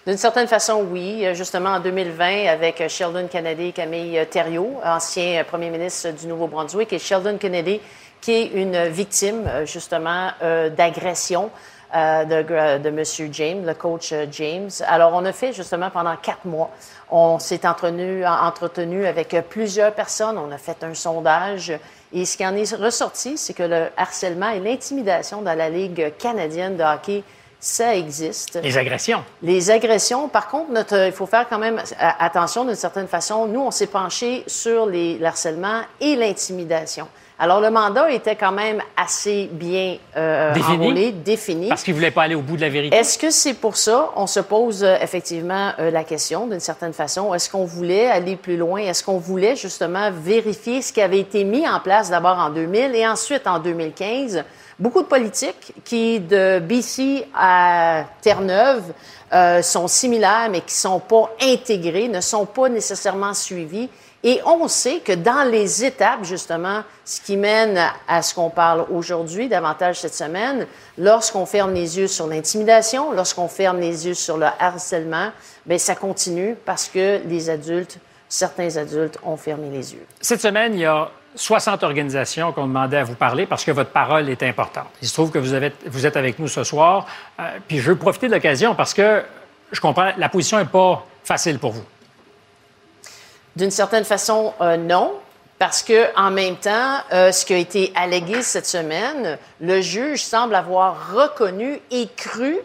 D'une certaine façon, oui. Euh, Justement, en 2020, avec Sheldon Kennedy et Camille Thériault, ancien premier ministre du Nouveau-Brunswick, et Sheldon Kennedy, qui est une victime, euh, justement, euh, d'agression euh, de, de M. James, le coach euh, James. Alors, on a fait, justement, pendant quatre mois, on s'est entretenu, entretenu avec plusieurs personnes. On a fait un sondage. Et ce qui en est ressorti, c'est que le harcèlement et l'intimidation dans la Ligue canadienne de hockey, ça existe. Les agressions. Les agressions, par contre, notre, il faut faire quand même euh, attention d'une certaine façon. Nous, on s'est penché sur les, le harcèlement et l'intimidation. Alors, le mandat était quand même assez bien euh, Défini. défini. Parce qu'ils ne voulaient pas aller au bout de la vérité. Est-ce que c'est pour ça, on se pose euh, effectivement euh, la question d'une certaine façon, est-ce qu'on voulait aller plus loin? Est-ce qu'on voulait justement vérifier ce qui avait été mis en place d'abord en 2000 et ensuite en 2015? Beaucoup de politiques qui, de BC à Terre-Neuve, euh, sont similaires, mais qui ne sont pas intégrés, ne sont pas nécessairement suivis. Et on sait que dans les étapes, justement, ce qui mène à ce qu'on parle aujourd'hui, davantage cette semaine, lorsqu'on ferme les yeux sur l'intimidation, lorsqu'on ferme les yeux sur le harcèlement, bien, ça continue parce que les adultes, certains adultes, ont fermé les yeux. Cette semaine, il y a 60 organisations qu'on demandait à vous parler parce que votre parole est importante. Il se trouve que vous, êtes avec nous ce soir. Euh, puis je veux profiter de l'occasion parce que je comprends, la position n'est pas facile pour vous. D'une certaine façon, euh, non. Parce que, en même temps, euh, ce qui a été allégué cette semaine, le juge semble avoir reconnu et cru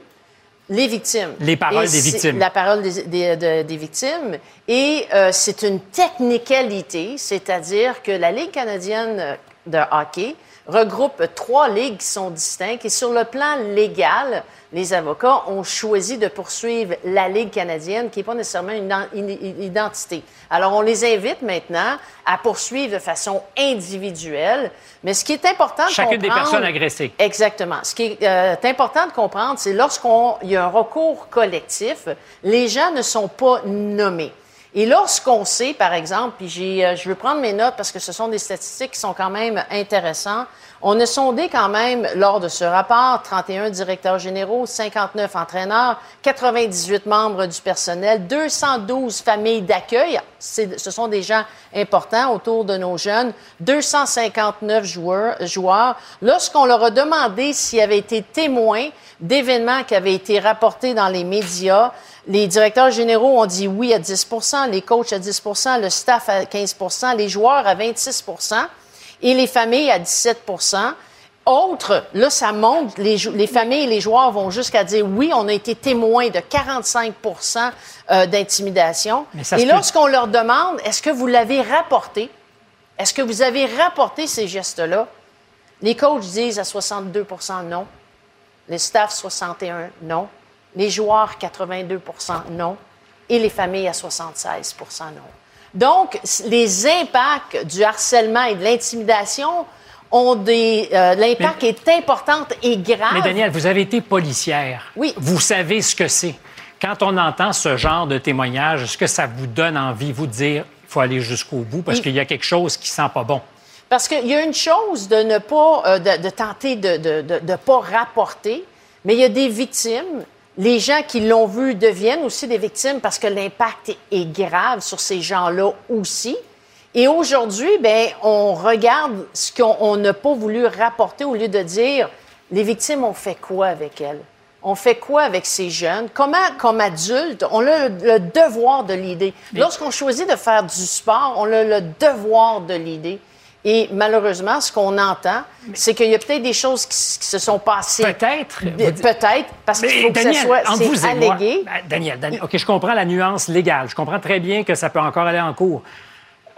les victimes. Les paroles Et des victimes. La parole des, des- de- des victimes. Et euh, c'est une technicalité, c'est-à-dire que la Ligue canadienne de hockey regroupe trois ligues qui sont distinctes. Et sur le plan légal, les avocats ont choisi de poursuivre la Ligue canadienne, qui n'est pas nécessairement une, ident- une- une identité. Alors, on les invite maintenant à poursuivre de façon individuelle. Mais ce qui est important de Chacune des comprendre- personnes agressées. Exactement. Ce qui est euh, important de comprendre, c'est lorsqu'on il y a un recours collectif, les gens ne sont pas nommés. Et lorsqu'on sait, par exemple, puis j'ai, euh, je veux prendre mes notes parce que ce sont des statistiques qui sont quand même intéressantes. On a sondé quand même lors de ce rapport 31 directeurs généraux, 59 entraîneurs, 98 membres du personnel, 212 familles d'accueil. Ce sont des gens importants autour de nos jeunes, 259 joueurs. joueurs. Lorsqu'on leur a demandé s'ils avaient été témoins d'événements qui avaient été rapportés dans les médias, les directeurs généraux ont dit oui à 10% les coachs à 10% le staff à 15% les joueurs à 26 et les familles à 17% Autres, là, ça monte, les, familles et les joueurs vont jusqu'à dire oui, on a été témoins de 45% euh, d'intimidation. Et lorsqu'on leur demande, est-ce que vous l'avez rapporté? Est-ce que vous avez rapporté ces gestes-là? Les coachs disent à 62% non. Les staffs, 61 non. Les joueurs, 82% non. Et les familles, à 76% non. Donc, les impacts du harcèlement et de l'intimidation ont des. euh, L'impact est important et grave. Mais Daniel, vous avez été policière. Oui. Vous savez ce que c'est. Quand on entend ce genre de témoignage, est-ce que ça vous donne envie, vous, de dire il faut aller jusqu'au bout parce Il- qu'il y a quelque chose qui sent pas bon? Parce qu'il y a une chose de ne pas, euh, de, de tenter de ne de, de pas rapporter, mais il y a des victimes. Les gens qui l'ont vu deviennent aussi des victimes parce que l'impact est, grave sur ces gens-là aussi. Et aujourd'hui, ben, on regarde ce qu'on on n'a pas voulu rapporter au lieu de dire les victimes ont fait quoi avec elles? On fait quoi avec ces jeunes? Comment, comme adultes, on a le, le devoir de l'aider. Lorsqu'on choisit de faire du sport, on a le devoir de l'aider. Et malheureusement, ce qu'on entend, c'est qu'il y a peut-être des choses qui, se sont passées. Peut-être. Peut-être, parce qu'il faut que Daniel, ce soit entre vous et moi- allégué. Ben, Daniel, Daniel, OK, je comprends la nuance légale. Je comprends très bien que ça peut encore aller en cours.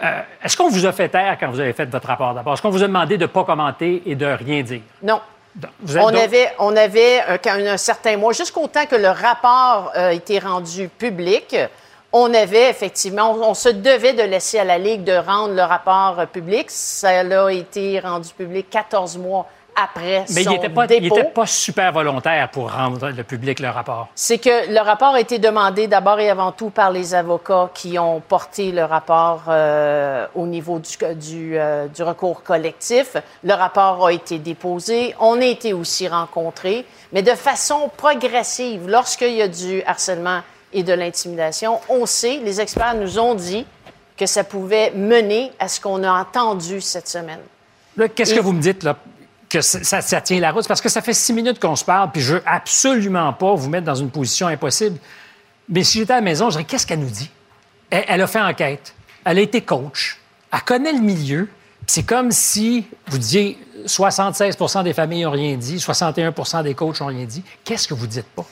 Euh, Est-ce qu'on vous a fait taire quand vous avez fait votre rapport d'abord? Est-ce qu'on vous a demandé de ne pas commenter et de rien dire? Non. Vous êtes On donc- avait, on avait euh, quand un certain mois, jusqu'au temps que le rapport euh, a été rendu public, on avait effectivement, on, on se devait de laisser à la Ligue de rendre le rapport euh, public. Ça a été rendu public 14 mois après Mais il son n'était pas, il dépôt. était pas super volontaire pour rendre le public le rapport. C'est que le rapport a été demandé d'abord et avant tout par les avocats qui ont porté le rapport euh, au niveau du, du, euh, du recours collectif. Le rapport a été déposé. On a été aussi rencontrés, mais de façon progressive. Lorsqu'il y a du harcèlement et de l'intimidation, on sait, les experts nous ont dit que ça pouvait mener à ce qu'on a entendu cette semaine. Qu'est-ce Et- que vous me dites, là? Que ça, ça- ça tient la route? Parce que ça fait six minutes qu'on se parle, puis je veux absolument pas vous mettre dans une position impossible. Mais si j'étais à la maison, je dirais, qu'est-ce qu'elle nous dit? Elle, elle a fait enquête. Elle a été coach. Elle connaît le milieu. C'est comme si vous disiez 76% des familles n'ont rien dit, 61% des coachs n'ont rien dit. Qu'est-ce que vous dites pas?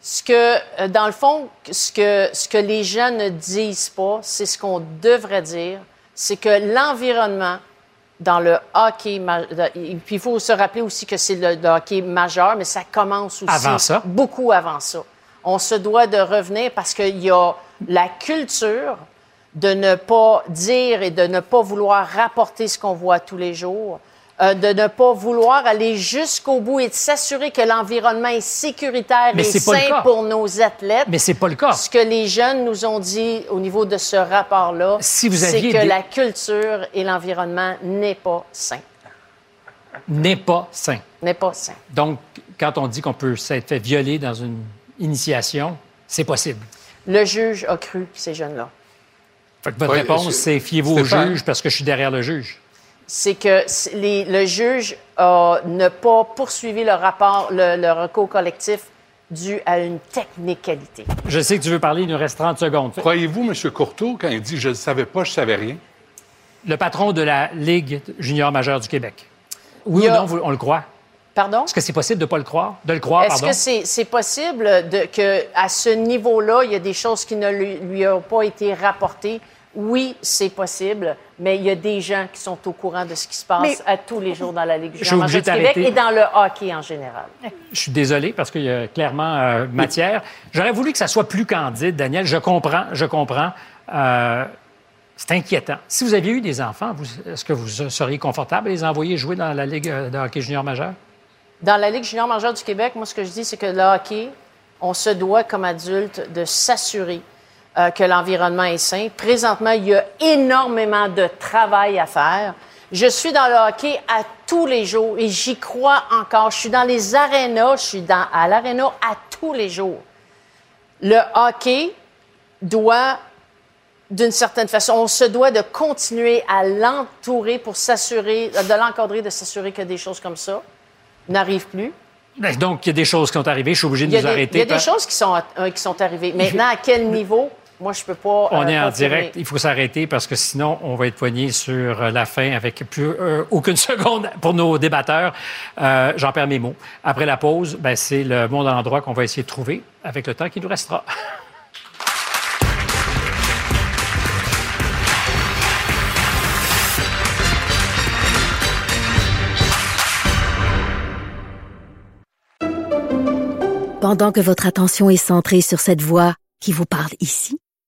Ce que, euh, dans le fond, ce que, ce que les gens ne disent pas, c'est ce qu'on devrait dire, c'est que l'environnement dans le hockey, et puis il faut se rappeler aussi que c'est le, le hockey majeur, mais ça commence aussi Avant ça? beaucoup avant ça. On se doit de revenir parce qu'il y a la culture de ne pas dire et de ne pas vouloir rapporter ce qu'on voit tous les jours, euh, de ne pas vouloir aller jusqu'au bout et de s'assurer que l'environnement est sécuritaire Mais et sain pour nos athlètes. Mais c'est pas le cas. Ce que les jeunes nous ont dit au niveau de ce rapport-là, Si c'est que des- la culture et l'environnement n'est pas sain. N'est pas sain. N'est pas sain. Donc, quand on dit qu'on peut s'être fait violer dans une initiation, c'est possible. Le juge a cru ces jeunes-là. Fait que votre Oui, réponse, c'est fiez-vous au juge parce que je suis derrière le juge. C'est que les- le juge a ne pas poursuivi le rapport, le, le recours collectif dû à une technicalité. Je sais que tu veux parler, il nous reste 30 secondes. Croyez-vous, M. Courteau, quand il dit je ne savais pas, je ne savais rien? Le patron de la Ligue junior majeure du Québec. Oui ou non, vous- on le croit? Pardon? Est-ce que c'est possible de ne pas le croire? De le croire, Est-ce que c'est possible de, que à ce niveau-là, il y a des choses qui ne lui, lui ont pas été rapportées? Oui, c'est possible, mais il y a des gens qui sont au courant de ce qui se passe Mais- à tous les jours dans la Ligue junior majeure du Québec et dans le hockey en général. Je suis désolé parce qu'il y a clairement euh, matière. J'aurais voulu que ça soit plus candide, Daniel. Je comprends, je comprends. Euh, c'est inquiétant. Si vous aviez eu des enfants, est-ce que vous seriez confortable à les envoyer jouer dans la Ligue euh, de hockey junior majeur? Dans la Ligue junior majeure du Québec, moi, ce que je dis, c'est que le hockey, on se doit, comme adulte, de s'assurer euh, que l'environnement est sain. Présentement, il y a énormément de travail à faire. Je suis dans le hockey à tous les jours et j'y crois encore. Je suis dans les arénas, je suis dans, à l'aréna à tous les jours. Le hockey doit, d'une certaine façon, on se doit de continuer à l'entourer pour s'assurer, de l'encadrer, de s'assurer que des choses comme ça n'arrivent plus. Ben, Donc, il y a des choses qui sont arrivées. Je suis obligé de nous des, arrêter. il y a des choses qui sont, euh, qui sont arrivées. Maintenant, à quel niveau? Moi, je peux pas. On euh, est en direct. Il faut s'arrêter parce que sinon, on va être poigné sur euh, la fin avec plus euh, aucune seconde pour nos débatteurs. Euh, J'en perds mes mots. Après la pause, ben, c'est le monde à l'endroit qu'on va essayer de trouver avec le temps qui nous restera. Pendant que votre attention est centrée sur cette voix qui vous parle ici,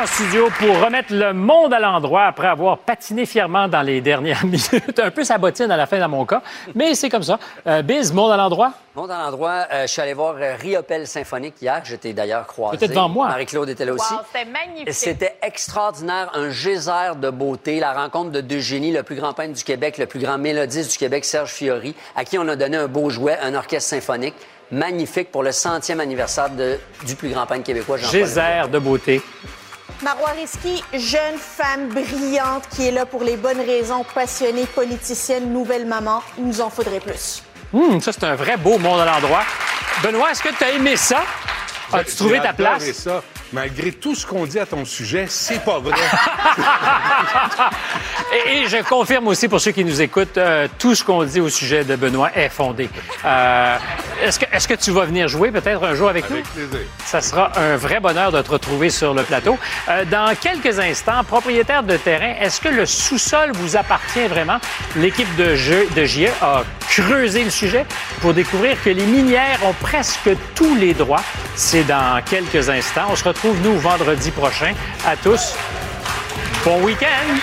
En studio pour remettre le monde à l'endroit après avoir patiné fièrement dans les dernières minutes. Un peu sa bottine à la fin dans mon cas, mais c'est comme ça. Euh, Biz, monde à l'endroit? Monde à l'endroit, euh, je suis allé voir euh, Riopel Symphonique hier. J'étais d'ailleurs croisé. Peut-être devant moi. Marie-Claude était là aussi. Wow, c'était magnifique. C'était extraordinaire, un geyser de beauté, la rencontre de deux génies, le plus grand peintre du Québec, le plus grand mélodiste du Québec, Serge Fiori, à qui on a donné un beau jouet, un orchestre symphonique magnifique pour le centième anniversaire de- du plus grand peintre québécois, Jean-Paul. Geyser de beauté. Marois Risky, jeune femme brillante qui est là pour les bonnes raisons, passionnée, politicienne, nouvelle maman. Il nous en faudrait plus. Hum, ça, c'est un vrai beau monde à l'endroit. Benoît, est-ce que tu as aimé ça? As-tu trouvé J'ai ta place? ça. Malgré tout ce qu'on dit à ton sujet, c'est pas vrai. Et, et je confirme aussi pour ceux qui nous écoutent, euh, tout ce qu'on dit au sujet de Benoît est fondé. Euh, est-ce, que, est-ce que tu vas venir jouer peut-être un jour avec, Avec nous? plaisir. Ça sera un vrai bonheur de te retrouver sur le plateau. Euh, dans quelques instants, propriétaire de terrain, est-ce que le sous-sol vous appartient vraiment? L'équipe de jeu de JE a creusé le sujet pour découvrir que les minières ont presque tous les droits. C'est dans quelques instants. On se retrouve, nous, vendredi prochain. À tous, bon week-end!